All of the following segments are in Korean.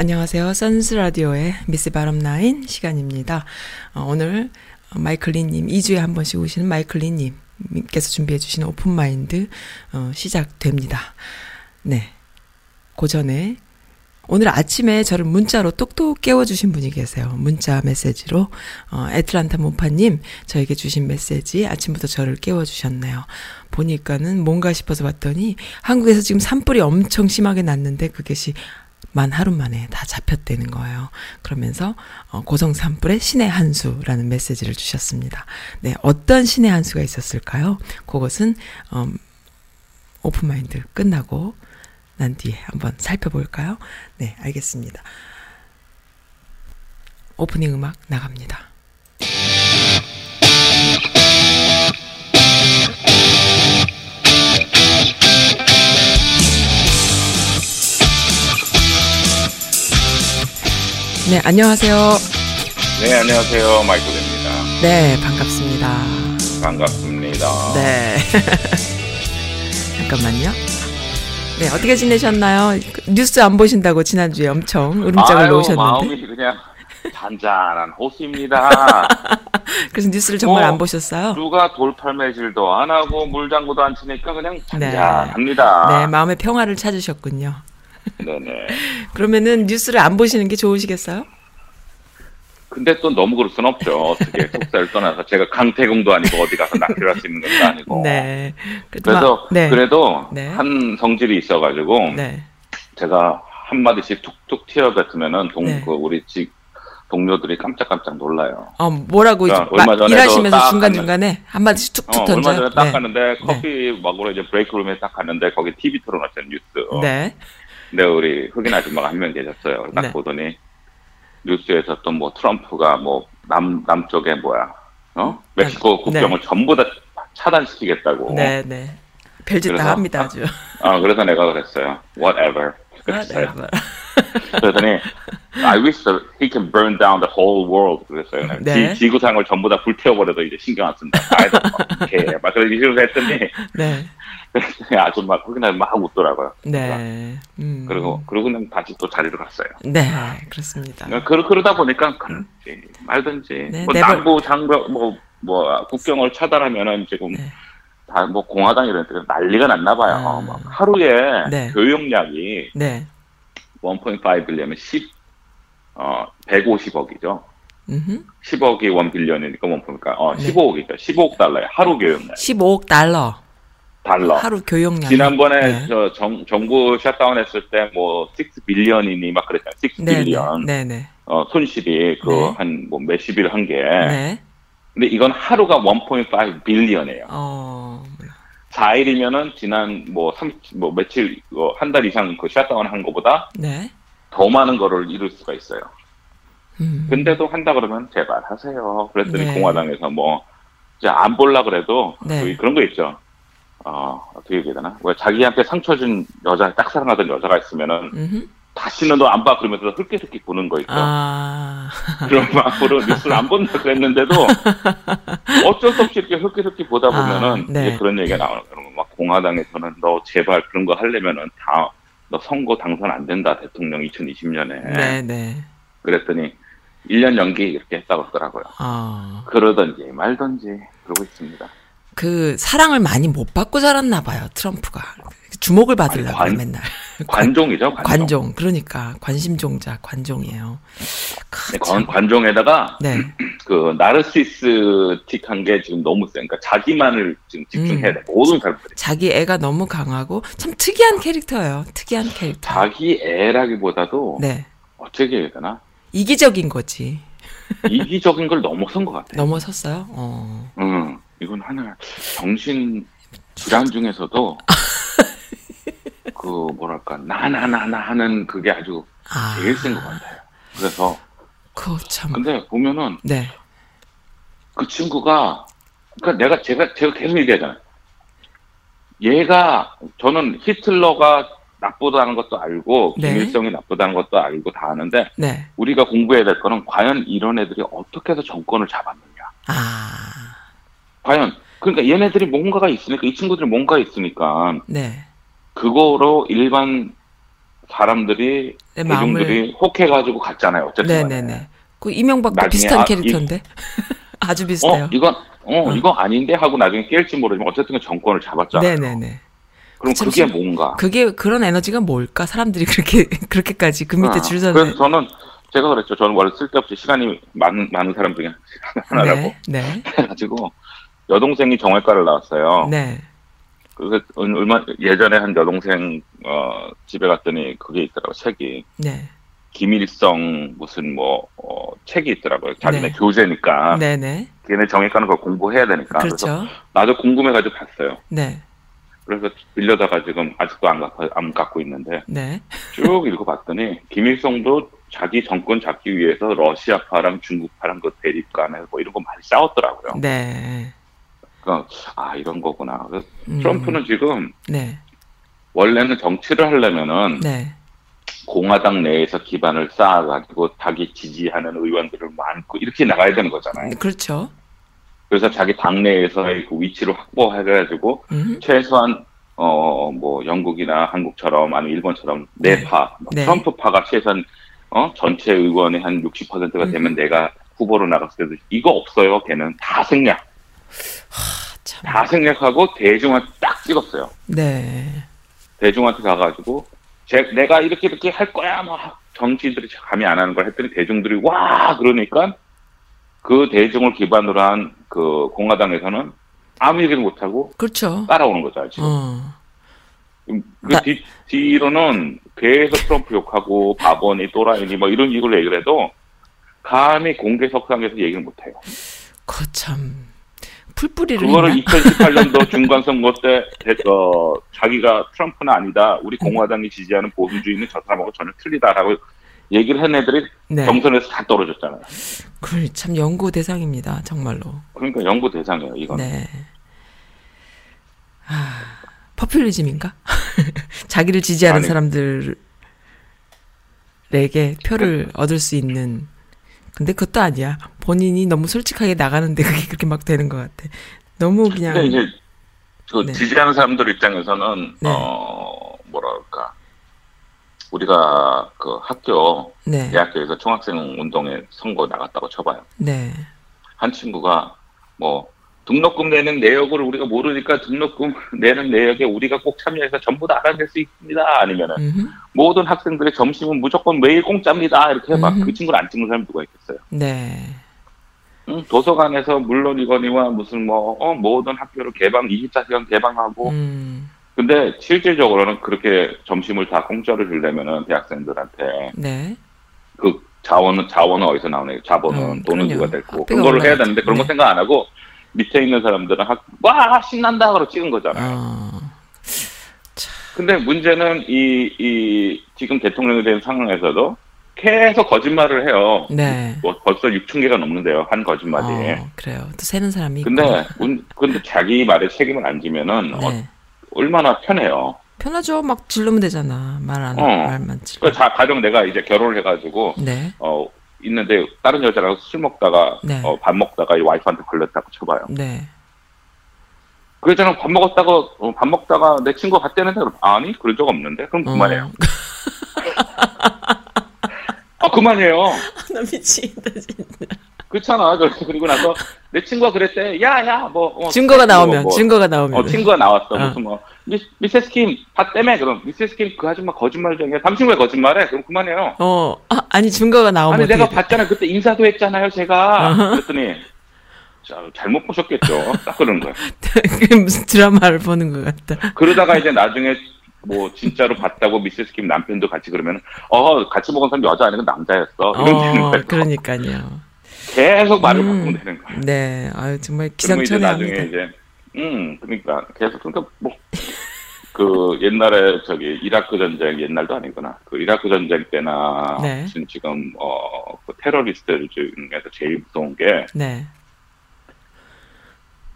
안녕하세요. 선스 라디오의 미스 바람라인 시간입니다. 어, 오늘 마이클 리님, 2주에 한 번씩 오시는 마이클 리님께서 준비해 주시는 open mind 어, 시작됩니다. 네. 그 전에 오늘 아침에 저를 문자로 똑똑 깨워주신 분이 계세요. 문자 메시지로 어, 애틀란타 모파님 저에게 주신 메시지 아침부터 저를 깨워주셨네요. 보니까는 뭔가 싶어서 봤더니 한국에서 지금 산불이 엄청 심하게 났는데 그것이 만 하루 만에 다 잡혔다는 거예요. 그러면서 어, 고성 산불의 신의 한 수라는 메시지를 주셨습니다. 네, 어떤 신의 한 수가 있었을까요? 그것은 음, 오픈 마인드 끝나고 난 뒤에 한번 살펴볼까요? 네, 알겠습니다. 오프닝 음악 나갑니다. 네, 안녕하세요. 네, 안녕하세요. 마이클입니다. 네, 반갑습니다. 반갑습니다. 네. 잠깐만요. 네, 어떻게 지내셨나요? 뉴스 안 보신다고 지난주에 엄청 으름장을 놓으셨는데. 마음이 그냥 잔잔한 호수입니다. 그래서 뉴스를 정말 뭐, 안 보셨어요? 누가 돌팔매질도 안 하고 물장구도 안 치니까 그냥 네. 잔잔합니다. 네, 마음의 평화를 찾으셨군요. 네네. 그러면은 뉴스를 안 보시는 게 좋으시겠어요? 근데 또 너무 그럴 순 없죠. 어떻게 속사를 떠나서 제가 강태공도 아니고 어디 가서 낚시를 할 수 있는 것도 아니고. 네. 그래도 그래서 막- 네. 그래도 네. 한 성질이 있어가지고 네. 제가 한 마디씩 툭툭 튀어뱉으면은 동, 네. 그 우리 직 동료들이 깜짝깜짝 놀라요. 어, 뭐라고 이제 그러니까 얼마 마- 전에도 일하시면서 딱 중간 중간에 한 마디씩 툭툭 어, 던져요? 얼마 전에 딱 네. 갔는데 커피 먹으러 이제 브레이크룸에 딱 갔는데 거기 TV 틀어놨어요 뉴스. 네. 근데 우리 흑인 아줌마가 한 명 계셨어요. 딱 네. 보더니 뉴스에서 또 뭐 트럼프가 뭐 남 남쪽에 뭐야 어 멕시코 네. 국경을 전부 다 차단시키겠다고. 네, 네. 별짓 다 그래서- 합니다, 아주. 아 그래서 내가 그랬어요. Whatever. 그랬어요. 네. 그랬더니 I wish that he can burn down the whole world 그랬어요. 네. 지, 지구상을 전부 다 불태워버려도 이제 신경 안 쓴다. I don't care. 막 그런 식으로 했더니 네. 아줌마 흑인 아줌마 막 웃더라고요. 네. 음. 그리고 그러고 그냥 다시 또 자리로 갔어요. 네, 그렇습니다. 그러, 그러다 보니까 그런지 말든지 네, 뭐 네버- 남부 장벽 뭐뭐 국경을 차단하면은 지금 네. 다뭐 공화당 이런 데 난리가 났나 봐요. 아. 막 하루에 네. 교육량이 네. 1.5 빌리언이면 10, 어, 150억이죠. 음흠. 10억이 1 빌리언이니까 1.5니까 어, 네. 15억이죠. 15억 달러에 하루 교육량 15억 달러. 달러. 하루 교역량. 지난번에 네. 저 정, 정부 샷다운 했을 때 뭐 6 billion이니 막 그랬잖아요. 6 네, billion. 네, 네. 어, 손실이 그 네. 한뭐 몇십 일 한 게. 네. 근데 이건 하루가 1.5 billion이에요. 어. 4일이면은 지난 뭐 3, 뭐 며칠, 어, 한달 이상 그 샷다운 한 거보다 네. 더 많은 거를 이룰 수가 있어요. 음. 근데도 한다 그러면 제발 하세요. 그랬더니 네. 공화당에서 뭐, 이제 안 볼라 그래도 네. 그- 그런 거 있죠. 어, 어떻게 얘기해야 되나? 왜 자기한테 상처 준 여자, 딱 사랑하던 여자가 있으면은 음흠. 다시는 너 안 봐. 그러면서 흑기흑기 보는 거 있죠. 아. 그런 마음으로 뉴스를 안 본다 그랬는데도 어쩔 수 없이 이렇게 흑기흑기 보다 보면은 아, 네. 이제 그런 얘기가 나오는 거예요. 막 공화당에서는 너 제발 그런 거 하려면은 다 너 선거 당선 안 된다 대통령 2020년에 네, 네. 그랬더니 1년 연기 이렇게 했다고 하더라고요. 어. 그러든지 말든지 그러고 있습니다. 그 사랑을 많이 못 받고 자랐나 봐요, 트럼프가. 주목을 받으려고 관- 맨날. 관종이죠, 관종. 관종. 그러니까 관심종자 관종이에요. 네, 관, 관종에다가 네. 그 나르시스틱한 게 지금 너무 세. 그러니까 자기만을 지금 집중해야 음. 돼. 모든 사람들이. 자기 애가 너무 강하고 참 특이한 캐릭터예요. 특이한 캐릭터. 자기 애라기보다도 네. 어떻게 해야 되나? 이기적인 거지. 이기적인 걸 넘어선 것 같아. 넘어섰어요. 어. 응, 이건 하나 정신 질환 중에서도 그 뭐랄까 나나 나 나 하는 그게 아주 아. 제일 센 것 같아요. 그래서 그 참 근데 보면은 네. 그 친구가 그러니까 내가 제가 제가 계속 얘기하잖아요. 얘가 저는 히틀러가 나쁘다는 것도 알고 네. 김일성이 나쁘다는 것도 알고 다 아는데 네. 우리가 공부해야 될 거는 과연 이런 애들이 어떻게 해서 정권을 잡았느냐. 아. 과연 그러니까 얘네들이 뭔가가 있으니까 이 친구들이 뭔가 있으니까 네. 그거로 일반 사람들이 대중들이 혹해가지고 갔잖아요. 어쨌든. 네네네. 그 이명박도 비슷한 아, 캐릭터인데 아주 비슷해요. 어 이건 어 어. 이거 아닌데 하고 나중에 깰지 모르지만 어쨌든 정권을 잡았잖아요. 네네네. 그럼 참 그게 심- 뭔가? 그게 그런 에너지가 뭘까? 사람들이 그렇게 그렇게까지 그 밑에 아, 줄 서는 그래서 저는 제가 그랬죠. 저는 원래 쓸데없이 시간이 많은 많은 사람 중에 하나라고 네. 네. 해가지고 여동생이 정외과를 나왔어요. 네. 그래서 얼마 예전에 한 여동생 어, 집에 갔더니 그게 있더라고 책이 네. 김일성 무슨 뭐 어, 책이 있더라고요. 자기네 네. 교재니까 네네. 걔네 정외과는 그걸 공부해야 되니까. 그래서 그렇죠. 나도 궁금해가지고 봤어요. 네. 그래서 빌려다가 지금 아직도 안 갖고, 안 갖고 있는데 네. 쭉 읽어봤더니 김일성도 자기 정권 잡기 위해서 러시아파랑 중국파랑 그 대립 간에 뭐 이런 거 많이 싸웠더라고요. 네. 그러니까 아 이런 거구나. 음, 트럼프는 지금 네. 원래는 정치를 하려면은 네. 공화당 내에서 기반을 쌓아가지고 자기 지지하는 의원들을 많고 이렇게 나가야 되는 거잖아요. 그렇죠. 그래서 자기 당내에서의 그 위치를 확보해가지고 음. 최소한 어 뭐 영국이나 한국처럼 아니면 일본처럼 네. 내파 뭐 네. 트럼프파가 최소한 어 전체 의원의 한 60%가 음. 되면 내가 후보로 나갔을 때도 이거 없어요. 걔는 다 생략, 아, 참. 다 생략하고 대중한테 딱 찍었어요. 네. 대중한테 가가지고 제, 내가 이렇게 이렇게 할 거야 막 정치인들이 감이 안 하는 걸 했더니 대중들이 와 그러니까 그 대중을 기반으로 한 그 공화당에서는 아무 얘기를 못하고 그렇죠. 따라오는 거죠 지금. 어. 그 나- 뒤, 뒤로는 계속 트럼프 욕하고 바보니 또라이니 뭐 이런 식으로 얘기를 해도 감히 공개석상에서 얘기를 못해요. 거참 풀뿌리를 그거를 했나? 2018년도 중간선거 때 대- 어, 자기가 트럼프는 아니다. 우리 음. 공화당이 지지하는 보수주의는 저 사람하고 전혀 틀리다라고 얘기를 한 애들이 네. 경선에서 다 떨어졌잖아요. 그참 연구 대상입니다. 정말로. 그러니까 연구 대상이에요. 이거는. 네. 아, 퍼퓰리즘인가? 자기를 지지하는 아니. 사람들에게 표를 얻을 수 있는. 근데 그것도 아니야. 본인이 너무 솔직하게 나가는데 그게 그렇게 막 되는 것 같아. 너무 그냥. 근데 이제 그 네. 지지하는 사람들 입장에서는 네. 어 뭐랄까 우리가 그 학교 네. 대학교에서 중학생 운동에 선거 나갔다고 쳐봐요. 네. 한 친구가 뭐 등록금 내는 내역을 우리가 모르니까 등록금 내는 내역에 우리가 꼭 참여해서 전부 다 알아낼 수 있습니다. 아니면은 음흠. 모든 학생들의 점심은 무조건 매일 공짜입니다. 이렇게 막. 그 친구를 안 찍는 사람이 누가 있겠어요. 네. 응? 도서관에서 물론 이거니와 무슨 뭐 어, 모든 학교를 개방 24시간 개방하고 음. 근데 실질적으로는 그렇게 점심을 다 공짜로 주려면은 대학생들한테 네. 그 자원은 자원은 어디서 나오냐 자본은 음, 돈은. 누가 댈고 학비가 그거를 해야. 되는데 그런 거 네. 생각 안 하고 밑에 있는 사람들은 학, 와 신난다 그러고 찍은 거잖아요. 어. 근데 문제는 이, 이 지금 대통령이 된 상황에서도 계속 거짓말을 해요. 네. 뭐 벌써 6천 개가 넘는데요 한 거짓말이. 어, 그래요. 또 새는 사람이 근데. 문- 근데 자기 말에 책임을 안 지면은 어, 네. 얼마나 편해요. 편하죠. 막 질르면 되잖아. 말 안, 어. 말만 질. 그 자, 가령 내가 이제 결혼을 해가지고 네. 어 있는데 다른 여자랑 술 먹다가 네. 어, 밥 먹다가 이 와이프한테 걸렸다고 쳐봐요. 네. 그 여자는 밥 먹었다가 어, 밥 먹다가 내 친구 갔대는데 아니 그런 적 없는데 그럼 어. 그만해요. 아 그만해요. 나 미치겠다 진짜. 그렇잖아. 그리고 나서 내 친구가 그랬대. 야 야 뭐 어, 증거가 뭐, 나오면 뭐, 증거가 나오면. 어 친구가 나왔어. 어. 무슨 뭐 미, 미세스 킴밥 때문에 그럼 미세스 킴 그 아줌마 거짓말쟁이야. 당신 왜 거짓말해? 그럼 그만해요. 어, 아, 아니 증거가 나오면 아니 내가? 봤잖아요. 그때 인사도 했잖아요. 제가 어허. 그랬더니 자, 잘못 보셨겠죠. 딱 거예요. 그게 무슨 드라마를 보는 것 같다. 그러다가 이제 나중에 뭐 진짜로 봤다고 미세스 킴 남편도 같이 그러면 어 같이 먹은 사람 여자 아니고 남자였어. 이런 어. 그러니까요. 계속 말을 음. 바꾸면 되는 거예요. 네, 아유 정말 이제 나중에 기상천외합니다. 이제 음 그러니까 계속 그러니까 뭐 그 옛날에 저기 이라크 전쟁 옛날도 아니구나 그 이라크 전쟁 때나 네. 지금 어 그 테러리스트들 중에서 제일 무서운 게 네.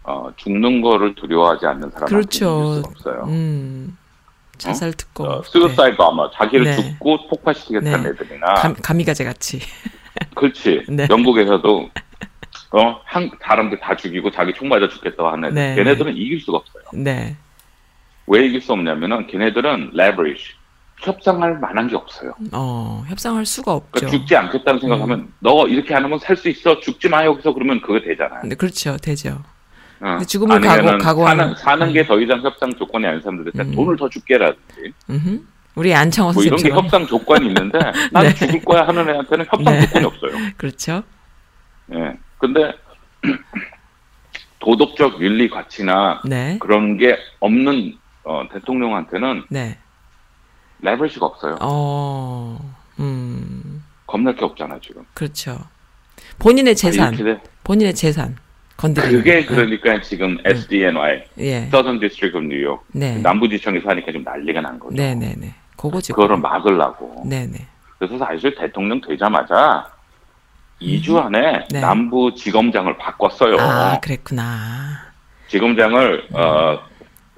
어, 죽는 거를 두려워하지 않는 사람한테 그렇죠. 없어요. 음. 자살 특공. 어, suicide 아마 자기를 네. 죽고 폭파시키겠다는 네. 애들이나 감, 가미가제 같이. 그렇지. 네. 영국에서도 어, 한 사람들 다 죽이고 자기 총 맞아 죽겠다고 하는 애들. 네. 걔네들은 이길 수가 없어요. 네. 왜 이길 수 없냐면은 걔네들은 leverage 협상할 만한 게 없어요. 어, 협상할 수가 없죠. 그러니까 죽지 않겠다는 생각하면 음. 너 이렇게 안 하면 살 수 있어 죽지 마 여기서 그러면 그거 되잖아요. 네, 그렇죠. 되죠. 어. 죽음을 각오- 각오하는- 사는, 사는 게 더 이상 협상 조건이 아닌 사람들한테 음. 돈을 더 줄게라든지 음흠. 우리 안창호 뭐 이런 게. 협상 조건이 있는데 나는 네. 죽을 거야 하는 애한테는 협상 네. 조건이 없어요. 그렇죠. 예. 근데 도덕적 윤리 가치나 네. 그런 게 없는 어, 대통령한테는 네. 레버리지가 없어요. 어. 음. 겁날 게 없잖아 지금. 그렇죠. 본인의 재산, 이렇게 돼. 본인의 재산 건드리는 그게 거. 그러니까 지금 SDNY, 예. Southern District of New York 네. 남부지청에서 하니까 좀 난리가 난 거죠. 네, 네, 네. 그거지. 그거를 막으려고. 네, 네. 그래서 사실 대통령 되자마자 2주 안에 네. 남부 지검장을 바꿨어요. 아, 그랬구나. 지검장을 어,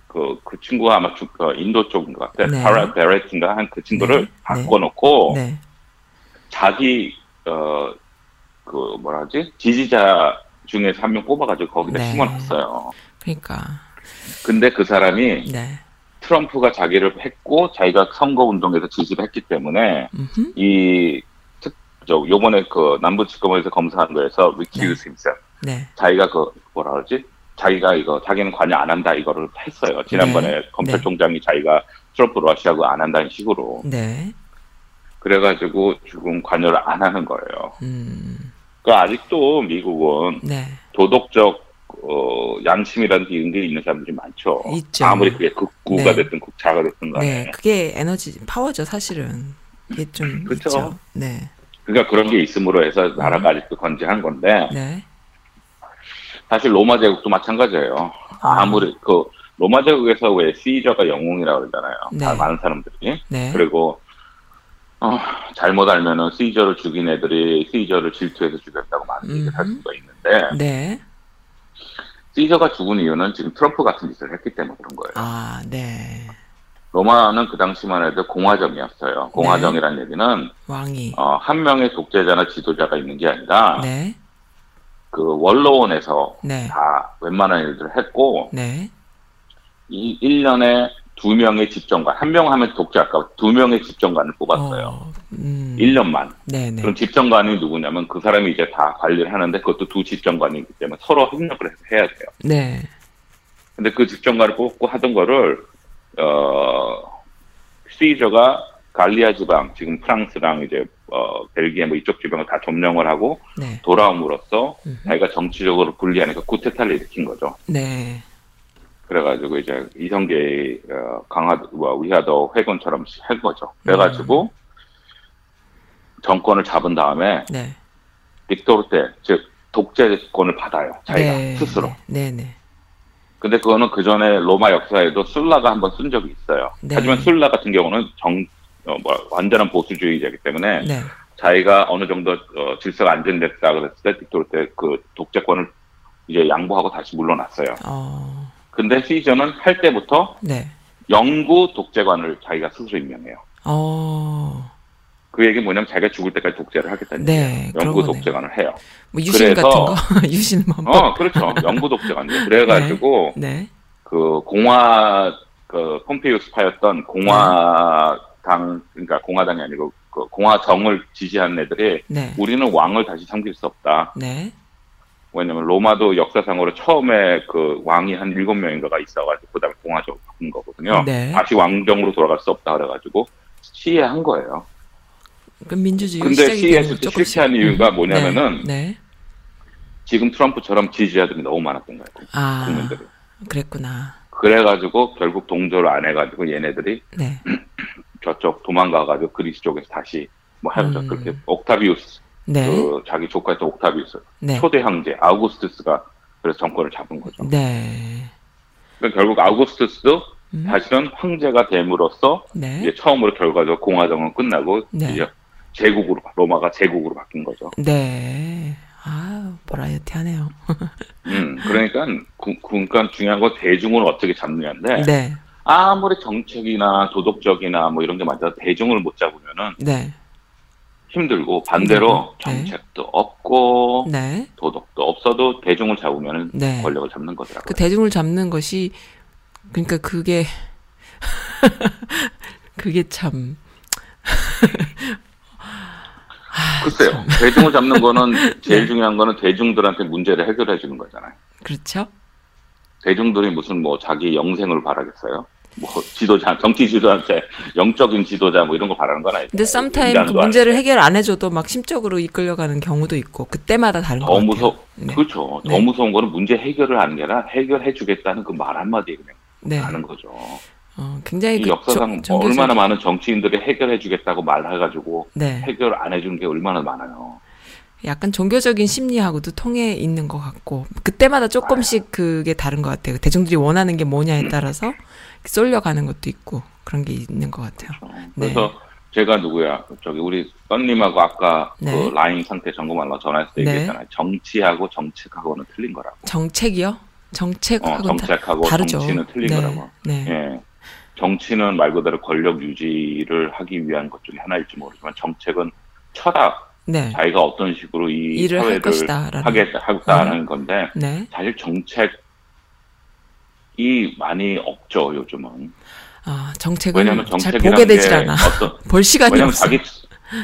그, 그 친구가 아마 주- 어, 인도 쪽인 것 같아. 네. 파라 베레트인가 한 그 친구를 네. 바꿔놓고 네. 자기 어, 그 뭐라지 지지자 중에서 한 명 뽑아가지고 거기다 네. 심어놨어요. 그러니까. 근데 그 사람이 네. 트럼프가 자기를 했고 자기가 선거 운동에서 지지를 했기 때문에 음흠. 이 특, 저 요번에 그 남부지검에서 검사한 거에서 recuse himself. 네. 자기가 그 뭐라 그러지? 자기가 이거 자기는 관여 안 한다 이거를 했어요. 지난번에 네. 검찰총장이 자기가 트럼프 러시아고 안 한다는 식으로 네. 그래가지고 지금 관여를 안 하는 거예요. 음. 그러니까 아직도 미국은 네. 도덕적 어, 양심이라는 이런 게 있는 사람들이 많죠. 있죠. 아무리 그게 극구가 네. 됐든 극자가 됐든 간에. 네. 그게 에너지 파워죠, 사실은. 이게 좀 그쵸. 있죠. 네. 그러니까 그런 게 있음으로 해서 나라가 아직도 건재한 건데 네. 사실 로마 제국도 마찬가지예요. 아. 아무리 그 로마 제국에서 왜 시저가 영웅이라고 그러잖아요. 네. 다 많은 사람들이. 네. 그리고 어, 잘못 알면은 시저를 죽인 애들이 시저를 질투해서 죽였다고 많은 얘기를 할 음흠. 수가 있는데 네. 시저가 죽은 이유는 지금 트럼프 같은 짓을 했기 때문에 그런 거예요. 아, 네. 로마는 그 당시만 해도 공화정이었어요. 공화정이라는 얘기는 왕이. 어, 한 명의 독재자나 지도자가 있는 게 아니라 네. 그 원로원에서 네. 다 웬만한 일들을 했고 네. 이 1년에 두 명의 집정관, 한 명 하면 독재할까 두 명의 집정관을 뽑았어요. 어, 음. 1년만. 네, 네. 그럼 집정관이 누구냐면 그 사람이 이제 다 관리를 하는데 그것도 두 집정관이기 때문에 서로 협력을 해서 해야 돼요. 네. 근데 그 집정관을 뽑고 하던 거를 어 시저가 갈리아 지방 지금 프랑스랑 이제 어 벨기에 뭐 이쪽 지방을 다 점령을 하고 네. 돌아옴으로써. 자기가 정치적으로 불리하니까 쿠데타를 일으킨 거죠. 네. 그래가지고 이제 이성계의 어, 강화 뭐 위하도 회군처럼 한 거죠. 그래가지고 정권을 잡은 다음에 네. 빅토르 때즉 독재권을 받아요. 자기가 네. 스스로. 네, 네. 근데 그거는 그 전에 로마 역사에도 술라가 한번 쓴 적이 있어요. 네. 하지만 술라 같은 경우는 정, 어, 뭐, 완전한 보수주의자이기 때문에 네. 자기가 어느 정도 어, 질서가 안정됐다 그랬을 때 빅토르 때 그 독재권을 이제 양보하고 다시 물러났어요. 어. 근데 시저는 할 때부터 네. 영구 독재관을 자기가 스스로 임명해요. 어. 그 얘기는 뭐냐면 자기가 죽을 때까지 독재를 하겠다는 네, 얘기예요. 영구. 독재관을 해요. 뭐 유신 그래서- 같은 거. 유신 헌법. 어, 그렇죠. 영구 독재관이요. 그래가지고 네. 그 공화 그 폼페이우스파였던 공화당 그러니까 공화당이 아니고 그 공화정을 지지한 애들이 네. 우리는 왕을 다시 섬길 수 없다. 네. 왜냐면 로마도 역사상으로 처음에 그 왕이 한 일곱 명인가가 있어가지고 그다음에 공화정으로 바꾼 거거든요. 네. 다시 왕정으로 돌아갈 수 없다 그래가지고 시해한 거예요. 그 민주주의 근데 조금씩. 실패한 이유가 음. 뭐냐면은 네. 네. 지금 트럼프처럼 지지자들이 너무 많았던 거예요. 아. 국민들이. 그랬구나. 그래가지고 결국 동조를 안 해가지고 얘네들이 네. 저쪽 도망가가지고 그리스 쪽에서 다시 뭐 하면서 음. 그렇게 옥타비우스 네. 그 자기 조카였던 옥타비우스 네. 초대 형제 아우구스투스가 그래서 정권을 잡은 거죠. 네. 그러니까 결국 아우구스투스도 음. 사실은 황제가 됨으로써 네. 이제 처음으로 결과적으로 공화정은 끝나고 네. 이제 제국으로 로마가 제국으로 바뀐 거죠. 네. 아, 버라이어티하네요. 음, 그러니까 그, 그러니까 중요한 건 대중을 어떻게 잡느냐인데 네. 아무리 정책이나 도덕적이나 뭐 이런 게 맞아도 대중을 못 잡으면은 네. 힘들고 반대로 네. 정책도 없고 네. 도덕도 없어도 대중을 잡으면은 네. 권력을 잡는 거더라고요. 그 대중을 잡는 것이 그러니까 그게 그게 참 글쎄요. 대중을 잡는 거는 제일 네. 중요한 거는 대중들한테 문제를 해결해 주는 거잖아요. 그렇죠? 대중들이 무슨 뭐 자기 영생을 바라겠어요? 뭐 지도자, 정치 지도자한테 영적인 지도자 뭐 이런 거 바라는 건 아니죠. 근데 썸타임 그 문제를 해결 안 해줘도 막 심적으로 이끌려가는 경우도 있고 그때마다 다른 것더 같아요. 무서, 네. 그렇죠. 더 네. 무서운 거는 문제 해결을 하는 게 아니라 해결해 주겠다는 그 말 한마디에 그냥 네. 가는 거죠. 어, 굉장히 이그 역사상 조- 종교적- 얼마나 많은 정치인들이 해결해 주겠다고 말해가지고 네. 해결 안 해주는 게 얼마나 많아요. 약간 종교적인 심리하고도 통해 있는 것 같고 그때마다 조금씩 그게 다른 것 같아요. 대중들이 원하는 게 뭐냐에 따라서 쏠려가는 것도 있고 그런 게 있는 것 같아요. 네. 그래서 제가 누구야? 저기 우리 썬님하고 아까 네. 그 라인 상태 점검하러 전화했을 때 네. 얘기했잖아요. 정치하고 정책하고는 틀린 거라고. 정책이요? 어, 정책하고는 다- 정책하고 다르죠. 정치는 틀린 네. 거라고. 네. 예. 정치는 말 그대로 권력 유지를 하기 위한 것 중에 하나일지 모르지만 정책은 철학, 네. 자기가 어떤 식으로 이 일을 할 사회를 것이다라는. 하겠다는 건데 네. 사실 정책 이 많이 없죠 요즘은. 아, 정책을 왜냐하면 잘 정책이라는 보게 되질 게 않아. 어떤 볼 시간이 없어. 자기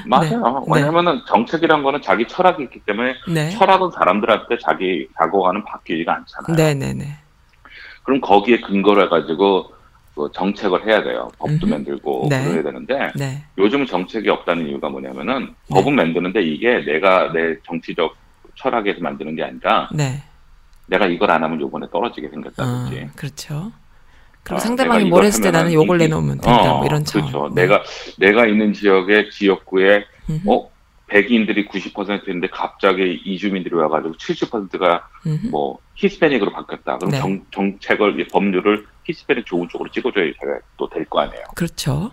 맞아요. 네. 왜냐면은 정책이란 거는 자기 철학이 있기 때문에 네. 철학은 사람들한테 자기 자고가는 바뀌지가 않잖아요. 네, 네, 네. 그럼 거기에 근거를 해가지고 그 정책을 해야 돼요. 법도 음흠. 만들고 네. 그래야 되는데 네. 요즘 정책이 없다는 이유가 뭐냐면은 네. 법은 만드는데 이게 내가 내 정치적 철학에서 만드는 게 아니라 네. 내가 이걸 안 하면 요번에 떨어지게 어, 생겼다든지. 그렇죠. 그리고 아, 상대방이 뭘 했을 때 나는 요걸 내놓으면 된다. 어, 뭐 이런 차원. 그렇죠. 네. 내가 내가 있는 지역의 지역구에 음흠. 어 백인들이 90%인데 갑자기 이주민들이 와가지고 70%가 음흠. 뭐 히스패닉으로 바뀌었다. 그럼 네. 정, 정책을 이 법률을 히스패닉 좋은 쪽으로 찍어줘야 또 될 거 아니에요. 그렇죠.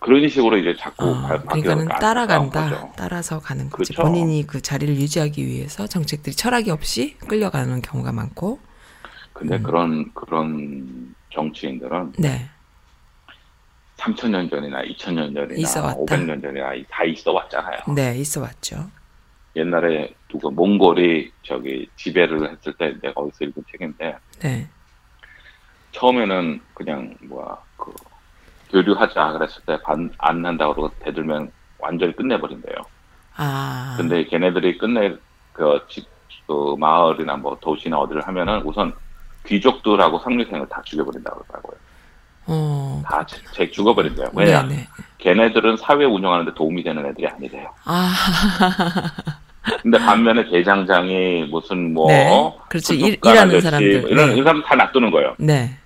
그런 식으로 이제 자꾸 어, 바- 그러니까는 따라간다. 따라서 가는 거지. 그렇죠. 본인이 그 자리를 유지하기 위해서 정책들이 철학이 없이 끌려가는 경우가 많고. 근데 음. 그런 그런 정치인들은 네. 3천년 전이나 2천년 전이나 있어 왔다. 500년 전이나 다 있어 왔잖아요. 네, 있어 왔죠. 옛날에 누가 몽골이 저기 지배를 했을 때 내가 어디서 읽은 책인데 네. 처음에는 그냥 뭐야 그 교류하자 그랬을 때안 난다고 그러고 대들면 완전히 끝내버린대요. 아. 근데 걔네들이 끝내 그, 집, 그 마을이나 뭐 도시나 어디를 하면은 우선 귀족들하고 상류생을 다 죽여버린다고 그러더라고요. 어. 다 제, 제 죽어버린대요. 왜냐? 네, 네. 걔네들은 사회 운영하는데 도움이 되는 애들이 아니래요. 아. 근데 반면에 대장장이 무슨 뭐 네. 그렇죠. 일- 일하는 아저씨 사람들. 뭐 이런 네. 사람 다 놔두는 거예요. 네.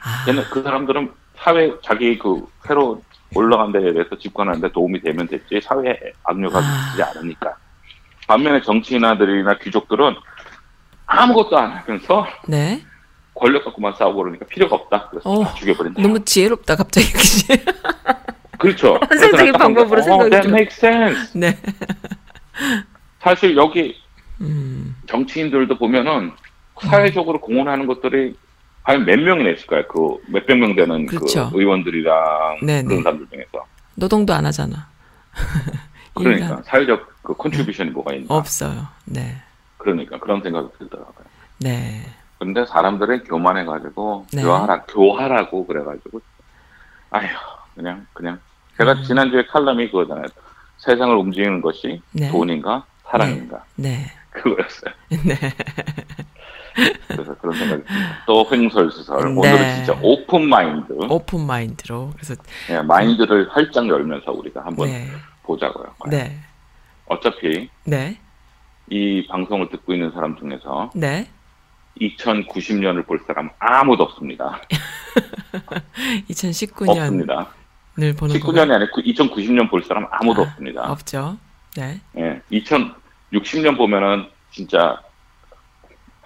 아. 걔네 그 사람들은 사회 자기 그 새로 올라간 데에 대해서 집권하는데 도움이 되면 됐지 사회에 압력을 아. 주지 않으니까. 반면에 정치인들이나 귀족들은 아무것도 안 하면서 네. 권력 갖고만 싸우고 그러니까 필요가 없다. 그래서 어, 다 죽여버린다. 너무 지혜롭다, 갑자기. 그치? 그렇죠. 난 방법으로 어, that 좀- makes sense. 네. 사실 여기 음. 정치인들도 보면은 사회적으로 공헌하는 것들이 과연 몇 명이나 있을까요? 그 몇백 명 되는 그렇죠. 그 의원들이랑 네네. 그런 사람들 중에서. 노동도 안 하잖아. 그러니까. 사회적 그 contribution이 뭐가 있나? 없어요. 네. 그러니까 그런 생각이 들더라고요. 네. 근데 사람들은 교만해 가지고 네. 교하라 교하라고 그래 가지고 아휴 그냥 그냥 제가 음. 지난주에 칼럼이 그거잖아요. 세상을 움직이는 것이 네. 돈인가 사랑인가 네. 그거였어요. 네. 그래서 그런 생각이. 또 횡설수설 네. 오늘은 진짜 open mind open mind로. 그래서, 예, mind를 활짝 열면서 우리가 한번 네. 보자고요. 네. 어차피 네. 이 방송을 듣고 있는 사람 중에서 네. 2090년을 볼 사람 아무도 없습니다. 2019년을 없습니다. 보는 거. 19년이 아니고 2090년 볼 사람 아무도 아, 없습니다. 없죠. 네. 예, 2060년 보면은 진짜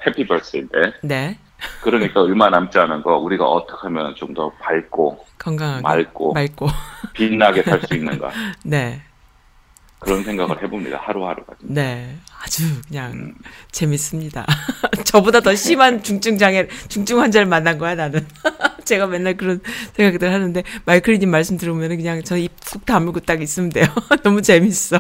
해피 벌스인데 네. 그러니까 얼마 남지 않은 거 우리가 어떻게 하면 좀 더 밝고 건강하게. 맑고 맑고. 빛나게 살 수 있는가 네. 그런 생각을 해봅니다. 하루하루가. 네. 아주 그냥 음. 재밌습니다. 저보다 더 심한 중증 장애, 중증 환자를 만난 거야, 나는. 제가 맨날 그런 생각들 하는데, 마이클리님 말씀 들으면 그냥 저 입 푹 다물고 딱 있으면 돼요. 너무 재밌어.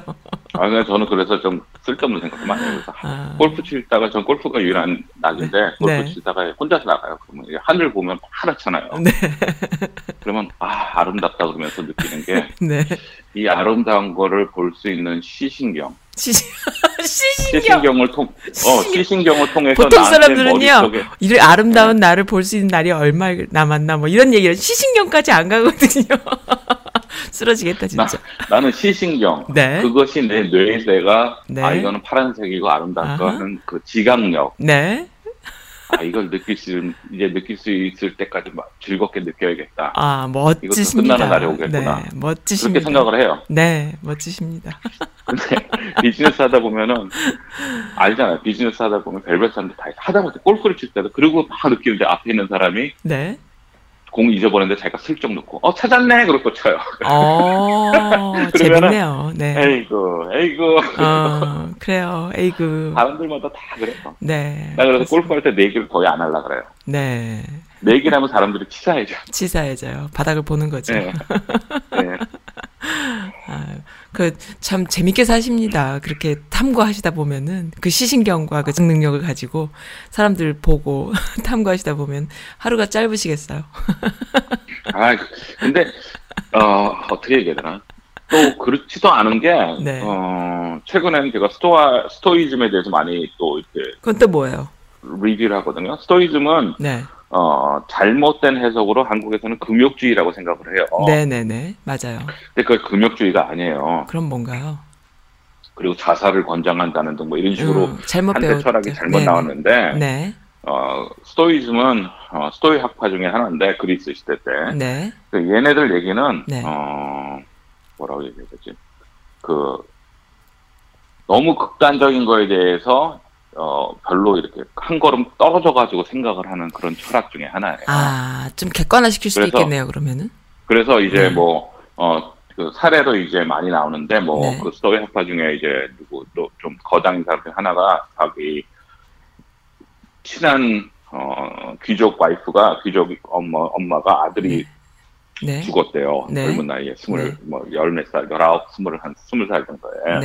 아, 그냥 저는 그래서 좀 쓸데없는 생각을 많이 해요. 그래서 아. 골프 치다가 전 골프가 유일한 낙인데 골프 네. 치다가 혼자서 나가요. 그러면 하늘 보면 파랗잖아요. 네. 그러면 아 아름답다 그러면서 느끼는 게이 네. 아름다운 거를 볼 수 있는 시신경, 시신, 시신경! 시신경 을 통, 어 시신경을 통해서 보통 사람들은요, 이래 아름다운 나를 볼 수 있는 날이 얼마 남았나, 뭐 이런 얘기를 시신경까지 안 가거든요. 쓰러지겠다, 나, 진짜. 나 는 시신경 네. 그것이 내 뇌에 내가 네. 아 이거는 파란색이고 아름답고. 하는 그 지각력 네. 아 이걸 느낄 수 이제 느낄 수 있을 때까지 막 즐겁게 느껴야겠다 아, 멋지십니다. 끝나는 날이 오겠구나. 네, 멋지십니다. 그렇게 생각을 해요. 네, 멋지십니다. 근데 비즈니스 하다 보면은 알잖아요. 비즈니스 하다 보면 별별 사람들 다 하다못해 골프를 칠 때도 그리고 막 느끼는데 앞에 있는 사람이 네. 공 잊어버렸는데 자기가 슬쩍 놓고 어 찾았네 그러고 쳐요. 어, 재밌네요. 네. 에이구 에이구 어, 그래요. 에이그. 사람들마다 다 그래요. 네. 나 그래서 골프 할 때 내기를 거의 안 하려 그래요. 네. 내기라면 사람들이 치사해져. 치사해져요. 바닥을 보는 거죠. 네. 네. 아, 그, 참 재밌게 사십니다. 그렇게 탐구하시다 보면은, 그 시신경과 그 능력을 가지고 사람들 보고 탐구하시다 보면 하루가 짧으시겠어요. 아 근데 어 어떻게 얘기해야 되나? 또 그렇지도 않은 게 네. 어, 최근에는 제가 스토아 스토이즘에 대해서 많이 또 이렇게 그건 또 뭐예요? 리뷰를 하거든요. 스토이즘은 네. 어, 잘못된 해석으로 한국에서는 금욕주의라고 생각을 해요. 네네네. 맞아요. 근데 그게 금욕주의가 아니에요. 그럼 뭔가요? 그리고 자살을 권장한다는 등 뭐 이런 식으로 음, 잘못 배웠 철학이 잘못 네네. 나왔는데 네. 어, 스토이즘은 어, 스토이 학파 중에 하나인데 그리스 시대 때 네. 그 얘네들 얘기는 네. 어, 뭐라고 얘기해야 되지? 그 너무 극단적인 거에 대해서 어, 별로 이렇게 한 걸음 떨어져 가지고 생각을 하는 그런 철학 중에 하나예요. 아, 좀 객관화 시킬 수도 그래서- 있겠네요, 그러면은. 그래서 이제 네. 뭐, 어, 그 사례로 이제 많이 나오는데, 뭐, 네. 그 스토이 학파 중에 이제 누구, 또 좀 거장인 사람 중 하나가 자기 친한, 어, 귀족 와이프가, 귀족 엄마, 엄마가 아들이 네. 죽었대요. 네. 젊은 나이에 스물, 네. 뭐, 열 몇 살, 열아홉, 스물, 한 스물 살 정도에.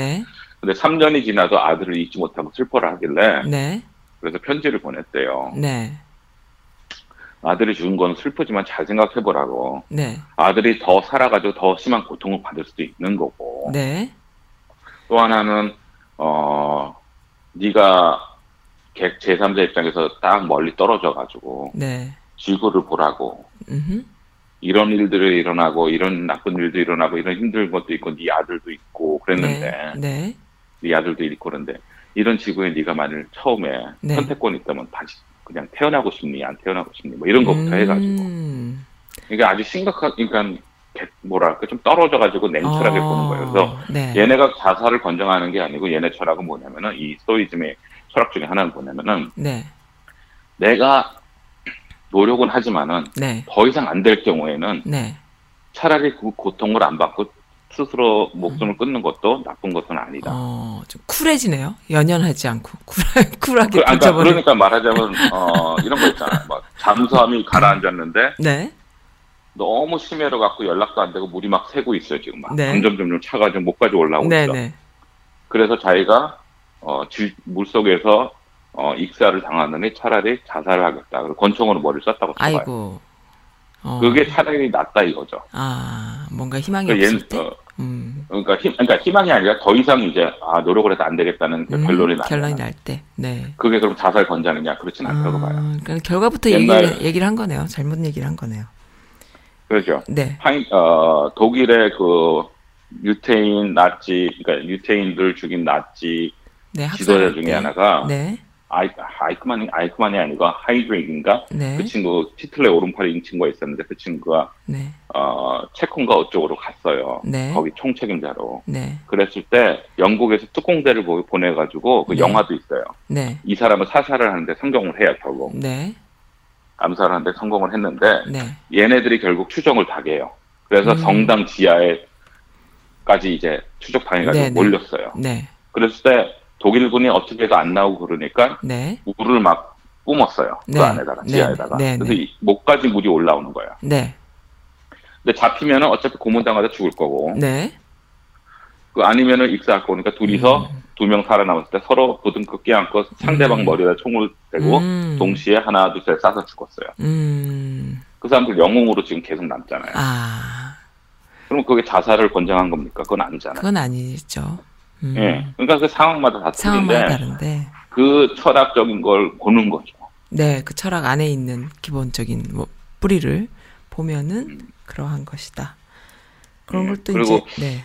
네. 근데 3년이 지나도 아들을 잊지 못하고 슬퍼를 하길래, 네. 그래서 편지를 보냈대요. 네. 아들이 죽은 건 슬프지만 잘 생각해보라고. 네. 아들이 더 살아가지고 더 심한 고통을 받을 수도 있는 거고. 네. 또 하나는 어 네가 객 제3자 입장에서 딱 멀리 떨어져 가지고 네. 지구를 보라고 음흠. 이런 일들이 일어나고 이런 나쁜 일도 일어나고 이런 힘든 것도 있고 네 아들도 있고 그랬는데 네. 네. 네 아들도 있고 그런데 이런 지구에 네가 만일 처음에 네. 선택권이 있다면 다시 그냥 태어나고 싶니 안 태어나고 싶니 뭐 이런 것부터 해가지고 음. 이게 아주 심각한 그러니까 개- 뭐랄까 좀 떨어져 가지고 냉철하게 어, 보는 거예요. 그래서 네. 얘네가 자살을 권장하는 게 아니고 얘네 철학은 뭐냐면은 이 스토이즘의 철학 중에 하나는 뭐냐면은 네. 내가 노력은 하지만은 네. 더 이상 안 될 경우에는 네. 차라리 그 고통을 안 받고 스스로 목숨을 끊는 것도 나쁜 것은 아니다. 어, 좀 쿨해지네요. 연연하지 않고 쿨하, 쿨하게 그, 아까 던져버리는. 그러니까 말하자면 어, 이런 거 있잖아요. 막 잠수함이 가라앉았는데 네. 너무 심해로 갖고 연락도 안 되고 물이 막 새고 있어요 지금 막 네. 점점 점점 차가 좀 목까지 올라오고 네, 있어. 네. 그래서 자기가 어, 물 속에서 어, 익사를 당하느니 차라리 자살을 하겠다. 그리고 권총으로 머리를 쐈다고 쳐봐요. 아이고. 어. 그게 차라리 낫다 이거죠. 아, 뭔가 희망이 그러니까 없을 얘는, 때. 어, 음. 그러니까, 힘, 그러니까 희망이 아니라 더 이상 이제 아 노력을 해서 안 되겠다는 그 음, 결론이 나. 결론이 날 때. 네. 그게 그럼 자살 권장이냐? 그렇진 않다고 봐요. 아, 그러니까 결과부터 옛날- 얘기를, 얘기를 한 거네요. 잘못 얘기를 한 거네요. 그렇죠. 네. 하인, 어, 독일의 그 유태인 나치, 그러니까 유태인들 죽인 나치 네, 지도자 중에 때. 하나가 네. 아이, 아이크만이 아이크만이 아니고 하이드릭인가? 네. 그 친구 티틀레 오른팔인 친구가 있었는데 그 친구가 네. 어, 체콘가 어쪽으로 갔어요. 네. 거기 총책임자로. 네. 그랬을 때 영국에서 특공대를 보- 보내가지고 그 네. 영화도 있어요. 네. 이 사람을 사살을 하는데 성공을 해요 결국 네. 암살을 하는데 성공을 했는데 네. 얘네들이 결국 추정을 다 해요. 그래서 음. 성당 지하에 까지 이제 추적 당해가지고. 몰렸어요. 네. 그랬을 때 독일군이 어떻게 해도 안 나오고 그러니까 네. 물을 막 뿜었어요. 네. 그 안에다가 네. 지하에다가. 네. 그래서 네. 이 목까지 물이 올라오는 거예요. 네. 근데 잡히면은 어차피 고문당하다 죽을 거고 네. 그 아니면은 익사할 거니까 둘이서 두명 살아남았을 때 서로 보등급 껴안고 상대방 음. 머리에다 총을 대고 음. 동시에 하나 둘셋 쏴서 죽었어요. 음. 그 사람들 영웅으로 지금 계속 남잖아요. 아. 그럼 그게 자살을 권장한 겁니까? 그건 아니잖아요. 그건 아니죠. 음. 예. 그러니까 그 상황마다 다 상황마다 다른데. 그 철학적인 걸 보는 거죠. 네, 그 철학 안에 있는 기본적인 뭐 뿌리를 보면은 그러한 것이다. 그런 예, 걸또 그리고 이제 네,